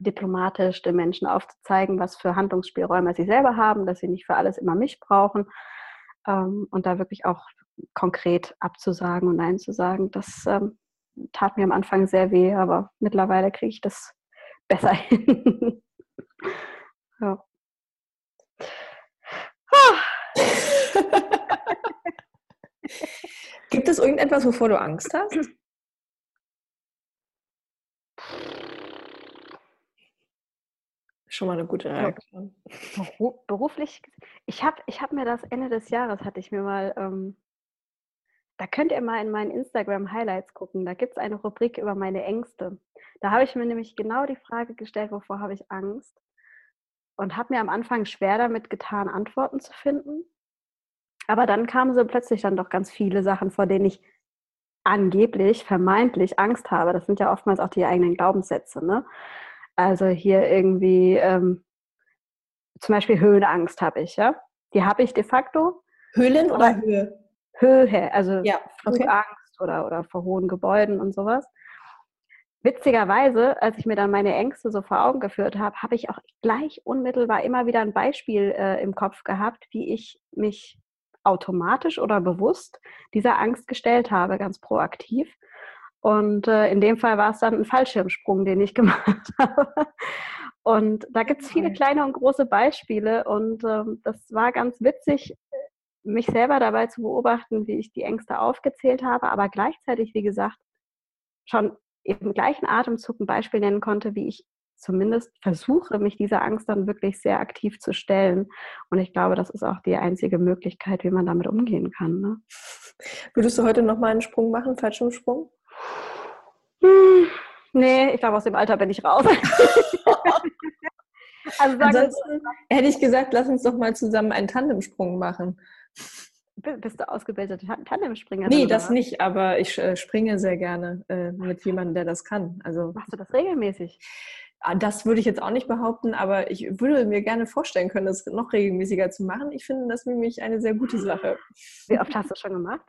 diplomatisch den Menschen aufzuzeigen, was für Handlungsspielräume sie selber haben, dass sie nicht für alles immer mich brauchen. Ähm, und da wirklich auch konkret abzusagen und Nein zu sagen, das ähm, tat mir am Anfang sehr weh, aber mittlerweile kriege ich das besser hin. ja. Gibt es irgendetwas, wovor du Angst hast? Schon mal eine gute Reaktion. Beruflich, ich habe ich hab mir das Ende des Jahres, hatte ich mir mal, ähm, da könnt ihr mal in meinen Instagram-Highlights gucken. Da gibt es eine Rubrik über meine Ängste. Da habe ich mir nämlich genau die Frage gestellt, wovor habe ich Angst? Und habe mir am Anfang schwer damit getan, Antworten zu finden. Aber dann kamen so plötzlich dann doch ganz viele Sachen, vor denen ich angeblich, vermeintlich Angst habe. Das sind ja oftmals auch die eigenen Glaubenssätze. Ne? Also hier irgendwie ähm, zum Beispiel Höhenangst habe ich, ja. Die habe ich de facto. Höhlen oder Höhe? Höhe, also ja, okay. Flugangst oder, oder vor hohen Gebäuden und sowas. Witzigerweise, als ich mir dann meine Ängste so vor Augen geführt habe, habe ich auch gleich unmittelbar immer wieder ein Beispiel äh, im Kopf gehabt, wie ich mich automatisch oder bewusst dieser Angst gestellt habe, ganz proaktiv. Und äh, in dem Fall war es dann ein Fallschirmsprung, den ich gemacht habe. Und da gibt es viele kleine und große Beispiele. Und ähm, das war ganz witzig, mich selber dabei zu beobachten, wie ich die Ängste aufgezählt habe, aber gleichzeitig, wie gesagt, schon im gleichen Atemzug ein Beispiel nennen konnte, wie ich zumindest versuche, mich dieser Angst dann wirklich sehr aktiv zu stellen. Und ich glaube, das ist auch die einzige Möglichkeit, wie man damit umgehen kann. Ne? Würdest du heute nochmal einen Sprung machen, Fallschirmsprung? Hm, nee, ich glaube, aus dem Alter bin ich raus. also Ansonsten hätte ich gesagt, lass uns doch mal zusammen einen Tandemsprung machen. Bist du ausgebildete Tandemspringerin? Nee, das nicht, aber ich äh, springe sehr gerne äh, mit jemandem, der das kann. Also, Machst du das regelmäßig? Ah, das würde ich jetzt auch nicht behaupten, aber ich würde mir gerne vorstellen können, das noch regelmäßiger zu machen. Ich finde das nämlich eine sehr gute Sache. Wie oft hast du das schon gemacht?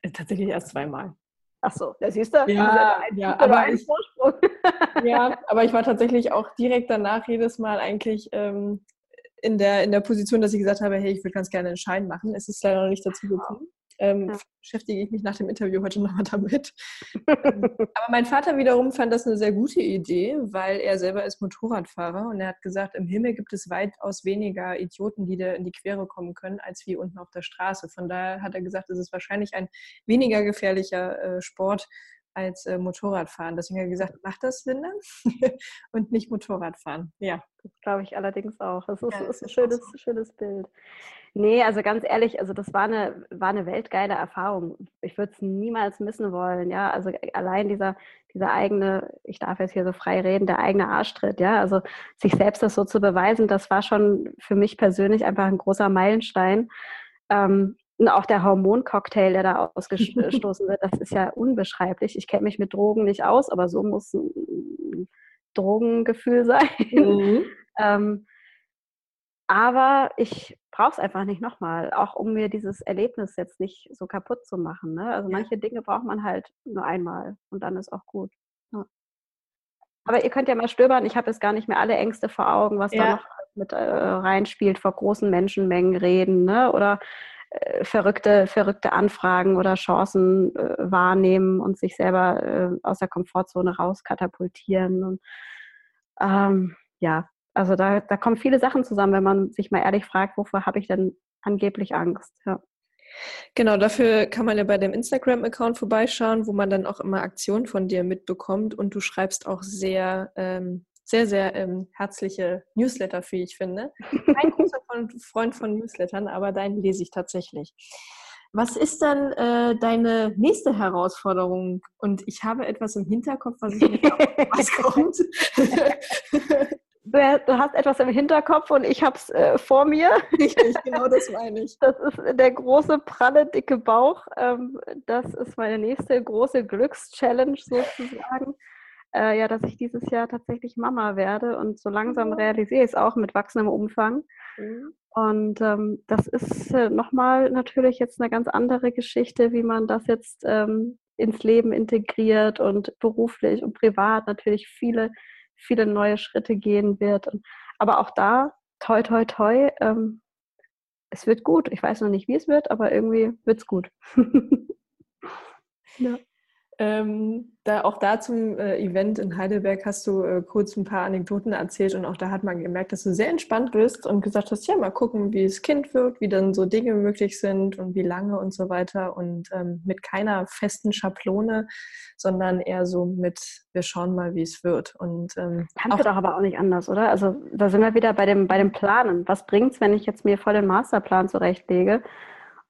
Äh, tatsächlich erst zweimal. Ach so, da siehst du. Ja, ein, ja aber ich, ja, aber ich war tatsächlich auch direkt danach jedes Mal eigentlich ähm, in, der, in der Position, dass ich gesagt habe, hey, ich würde ganz gerne einen Schein machen. Es ist leider noch nicht dazu gekommen ähm, ja. beschäftige ich mich nach dem Interview heute nochmal damit. Ähm, aber mein Vater wiederum fand das eine sehr gute Idee, weil er selber ist Motorradfahrer und er hat gesagt, im Himmel gibt es weitaus weniger Idioten, die da in die Quere kommen können, als wie unten auf der Straße. Von daher hat er gesagt, es ist wahrscheinlich ein weniger gefährlicher äh, Sport, als äh, Motorradfahren. Deswegen hat er gesagt, mach das, Linda, und nicht Motorradfahren. Ja. Das glaube ich allerdings auch. Das ist, ja, das ist ein schönes, so. schönes Bild. Nee, also ganz ehrlich, also das war eine, war eine weltgeile Erfahrung. Ich würde es niemals missen wollen, ja. Also allein dieser, dieser eigene, ich darf jetzt hier so frei reden, der eigene Arschtritt, ja. Also sich selbst das so zu beweisen, das war schon für mich persönlich einfach ein großer Meilenstein. Ähm, und auch der Hormoncocktail, der da ausgestoßen wird, das ist ja unbeschreiblich. Ich kenne mich mit Drogen nicht aus, aber so muss ein Drogengefühl sein. Mhm. ähm, aber ich brauche es einfach nicht nochmal, auch um mir dieses Erlebnis jetzt nicht so kaputt zu machen. Ne? Also ja. manche Dinge braucht man halt nur einmal und dann ist auch gut. Ja. Aber ihr könnt ja mal stöbern, ich habe jetzt gar nicht mehr alle Ängste vor Augen, was ja. da noch mit äh, reinspielt, vor großen Menschenmengen reden ne? oder äh, verrückte, verrückte Anfragen oder Chancen äh, wahrnehmen und sich selber äh, aus der Komfortzone rauskatapultieren. Und, ähm, ja, also da, da kommen viele Sachen zusammen, wenn man sich mal ehrlich fragt, wovor habe ich denn angeblich Angst? Ja. Genau, dafür kann man ja bei dem Instagram-Account vorbeischauen, wo man dann auch immer Aktionen von dir mitbekommt und du schreibst auch sehr, ähm, sehr, sehr ähm, herzliche Newsletter, wie ich finde. Kein großer Freund von Newslettern, aber deinen lese ich tatsächlich. Was ist dann äh, deine nächste Herausforderung? Und ich habe etwas im Hinterkopf, was ich nicht glaube, was kommt. du hast etwas im Hinterkopf und ich habe es äh, vor mir. Richtig, genau das meine ich. Das ist der große, pralle, dicke Bauch. Ähm, das ist meine nächste große Glückschallenge sozusagen. Äh, ja, dass ich dieses Jahr tatsächlich Mama werde und so langsam realisiere ich es auch mit wachsendem Umfang. Mhm. Und ähm, das ist äh, nochmal natürlich jetzt eine ganz andere Geschichte, wie man das jetzt ähm, ins Leben integriert und beruflich und privat natürlich viele viele neue Schritte gehen wird. Aber auch da, toi, toi, toi, ähm, es wird gut. Ich weiß noch nicht, wie es wird, aber irgendwie wird es gut. ja. Ähm, da, auch da zum äh, Event in Heidelberg hast du äh, kurz ein paar Anekdoten erzählt und auch da hat man gemerkt, dass du sehr entspannt bist und gesagt hast, ja, mal gucken, wie es Kind wird, wie dann so Dinge möglich sind und wie lange und so weiter und ähm, mit keiner festen Schablone, sondern eher so mit, wir schauen mal, wie es wird. Und, ähm, Kannst du doch aber auch nicht anders, oder? Also da sind wir wieder bei dem, bei dem Planen. Was bringt es, wenn ich jetzt mir voll den Masterplan zurechtlege?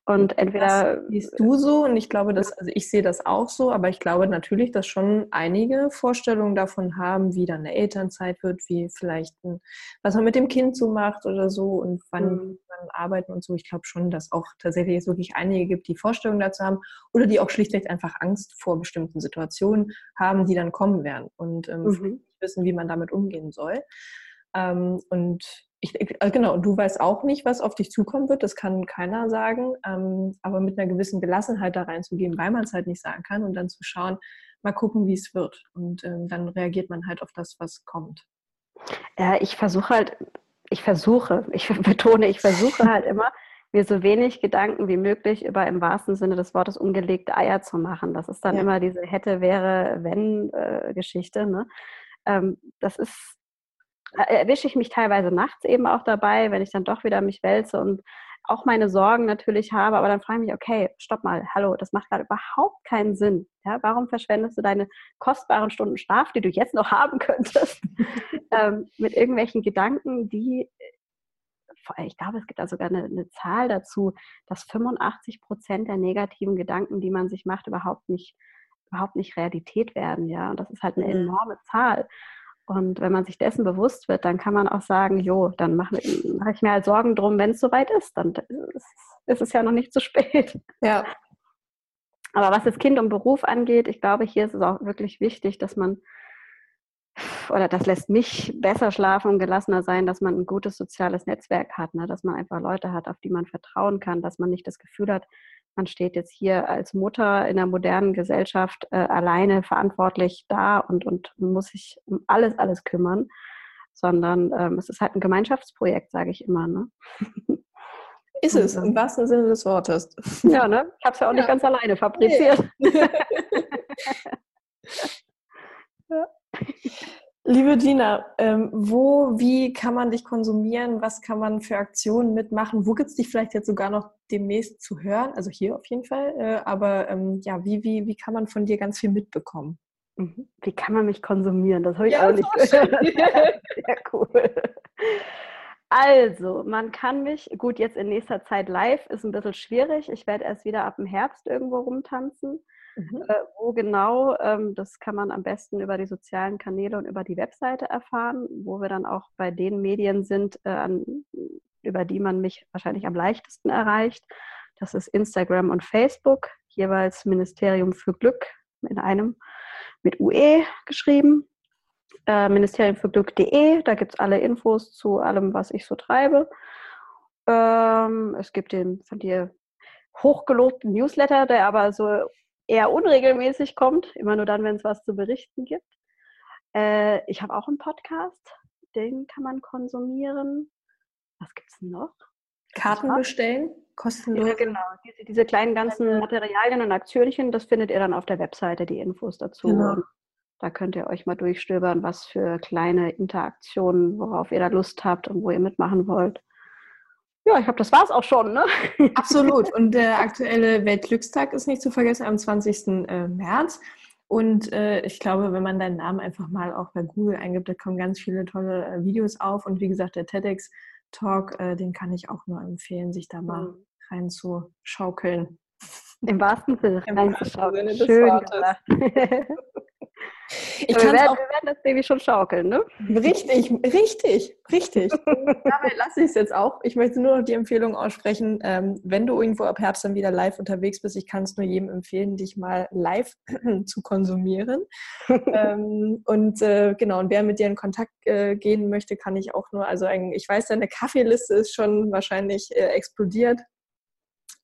Und entweder. Das siehst du so und ich glaube, dass, also ich sehe das auch so, aber ich glaube natürlich, dass schon einige Vorstellungen davon haben, wie dann eine Elternzeit wird, wie vielleicht ein, was man mit dem Kind so macht oder so und wann mhm. man arbeiten und so. Ich glaube schon, dass auch tatsächlich es wirklich einige gibt, die Vorstellungen dazu haben oder die auch schlichtweg einfach Angst vor bestimmten Situationen haben, die dann kommen werden und ähm, mhm. wissen, wie man damit umgehen soll. Ähm, und ich, äh, genau, und du weißt auch nicht, was auf dich zukommen wird, das kann keiner sagen, ähm, aber mit einer gewissen Gelassenheit da reinzugehen, weil man es halt nicht sagen kann und dann zu schauen, mal gucken, wie es wird. Und ähm, dann reagiert man halt auf das, was kommt. Ja, ich versuche halt, ich versuche, ich betone, ich versuche halt immer, mir so wenig Gedanken wie möglich über im wahrsten Sinne des Wortes umgelegte Eier zu machen. Das ist dann ja. immer diese hätte, wäre, wenn äh, Geschichte. Ne? Ähm, das ist erwische ich mich teilweise nachts eben auch dabei, wenn ich dann doch wieder mich wälze und auch meine Sorgen natürlich habe, aber dann frage ich mich, okay, stopp mal, hallo, das macht gerade überhaupt keinen Sinn. Ja, warum verschwendest du deine kostbaren Stunden Schlaf, die du jetzt noch haben könntest, ähm, mit irgendwelchen Gedanken, die, ich glaube, es gibt da sogar eine, eine Zahl dazu, dass 85 Prozent der negativen Gedanken, die man sich macht, überhaupt nicht, überhaupt nicht Realität werden. Ja, und das ist halt eine mhm. enorme Zahl. Und wenn man sich dessen bewusst wird, dann kann man auch sagen, jo, dann mache mach ich mir halt Sorgen drum, wenn es soweit ist. Dann ist es ja noch nicht zu spät. Ja. Aber was das Kind und Beruf angeht, ich glaube, hier ist es auch wirklich wichtig, dass man, oder das lässt mich besser schlafen und gelassener sein, dass man ein gutes soziales Netzwerk hat, ne? dass man einfach Leute hat, auf die man vertrauen kann, dass man nicht das Gefühl hat, man steht jetzt hier als Mutter in der modernen Gesellschaft äh, alleine verantwortlich da und, und muss sich um alles, alles kümmern, sondern ähm, es ist halt ein Gemeinschaftsprojekt, sage ich immer. Ne? Ist es, im wahrsten Sinne des Wortes. Ja, ne? Ich habe es ja auch ja. nicht ganz alleine fabriziert. Nee. ja. Liebe Gina, ähm, wo, wie kann man dich konsumieren? Was kann man für Aktionen mitmachen? Wo gibt es dich vielleicht jetzt sogar noch demnächst zu hören? Also hier auf jeden Fall. Äh, aber ähm, ja, wie, wie, wie kann man von dir ganz viel mitbekommen? Mhm. Wie kann man mich konsumieren? Das habe ich ja, auch nicht gehört. Sehr cool. Also, man kann mich, gut, jetzt in nächster Zeit live ist ein bisschen schwierig. Ich werde erst wieder ab dem Herbst irgendwo rumtanzen. Mhm. Äh, wo genau, ähm, das kann man am besten über die sozialen Kanäle und über die Webseite erfahren, wo wir dann auch bei den Medien sind, äh, an, über die man mich wahrscheinlich am leichtesten erreicht. Das ist Instagram und Facebook, jeweils Ministerium für Glück in einem mit UE geschrieben. Äh, Ministerium für Glück.de, da gibt es alle Infos zu allem, was ich so treibe. Ähm, es gibt den von dir hochgelobten Newsletter, der aber so eher unregelmäßig kommt, immer nur dann, wenn es was zu berichten gibt. Äh, ich habe auch einen Podcast, den kann man konsumieren. Was gibt es noch? Karten bestellen, kostenlos. Ja, genau. Diese, diese, kleinen ganzen Materialien und Aktionchen, das findet ihr dann auf der Webseite, die Infos dazu. Genau. Da könnt ihr euch mal durchstöbern, was für kleine Interaktionen, worauf ihr da Lust habt und wo ihr mitmachen wollt. Ja, ich glaube, das war es auch schon, ne? Absolut. Und der aktuelle Weltglückstag ist nicht zu vergessen am 20. Äh, März. Und äh, ich glaube, wenn man deinen Namen einfach mal auch bei Google eingibt, da kommen ganz viele tolle äh, Videos auf. Und wie gesagt, der TEDx-Talk, äh, den kann ich auch nur empfehlen, sich da mal mhm. reinzuschaukeln. Im wahrsten Sinne reinzuschaukeln. Schön. Ich wir, werden, auch, wir werden das Baby schon schaukeln, ne? Richtig, richtig, richtig. Dabei lasse ich es jetzt auch. Ich möchte nur noch die Empfehlung aussprechen, ähm, wenn du irgendwo ab Herbst dann wieder live unterwegs bist, ich kann es nur jedem empfehlen, dich mal live zu konsumieren. ähm, und äh, genau, und wer mit dir in Kontakt äh, gehen möchte, kann ich auch nur, also ein, ich weiß, deine Kaffeeliste ist schon wahrscheinlich äh, explodiert.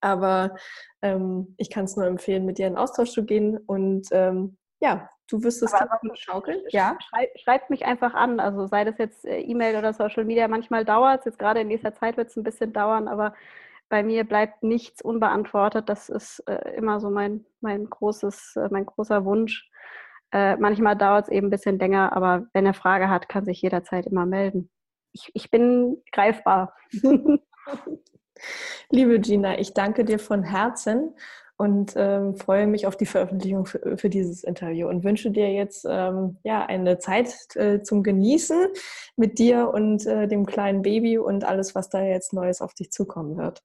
Aber ähm, ich kann es nur empfehlen, mit dir in Austausch zu gehen. Und ähm, ja, Du wirst es schaukeln? Ja. Schreibt, schreibt mich einfach an. Also sei das jetzt äh, E-Mail oder Social Media. Manchmal dauert es. Jetzt gerade in nächster Zeit wird es ein bisschen dauern, aber bei mir bleibt nichts unbeantwortet. Das ist äh, immer so mein, mein, großes, äh, mein großer Wunsch. Äh, manchmal dauert es eben ein bisschen länger, aber wenn er Frage hat, kann sich jederzeit immer melden. Ich, ich bin greifbar. Liebe Gina, ich danke dir von Herzen und ähm, freue mich auf die Veröffentlichung für, für, dieses Interview und wünsche dir jetzt ähm, ja eine Zeit äh, zum Genießen mit dir und äh, dem kleinen Baby und alles, was da jetzt Neues auf dich zukommen wird.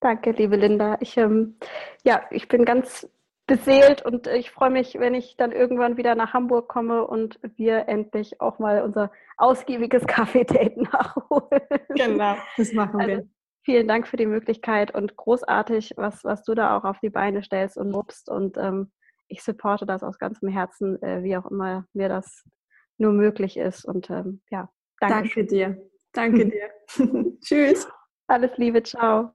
Danke, liebe Linda. Ich, ähm, ja, ich bin ganz beseelt und ich freue mich, wenn ich dann irgendwann wieder nach Hamburg komme und wir endlich auch mal unser ausgiebiges Kaffee-Date nachholen. Genau, das machen wir. Also, vielen Dank für die Möglichkeit und großartig, was, was du da auch auf die Beine stellst und mobst. Und ähm, ich supporte das aus ganzem Herzen, äh, wie auch immer mir das nur möglich ist. Und ähm, ja, danke. Danke dir. Danke dir. Tschüss. Alles Liebe, ciao.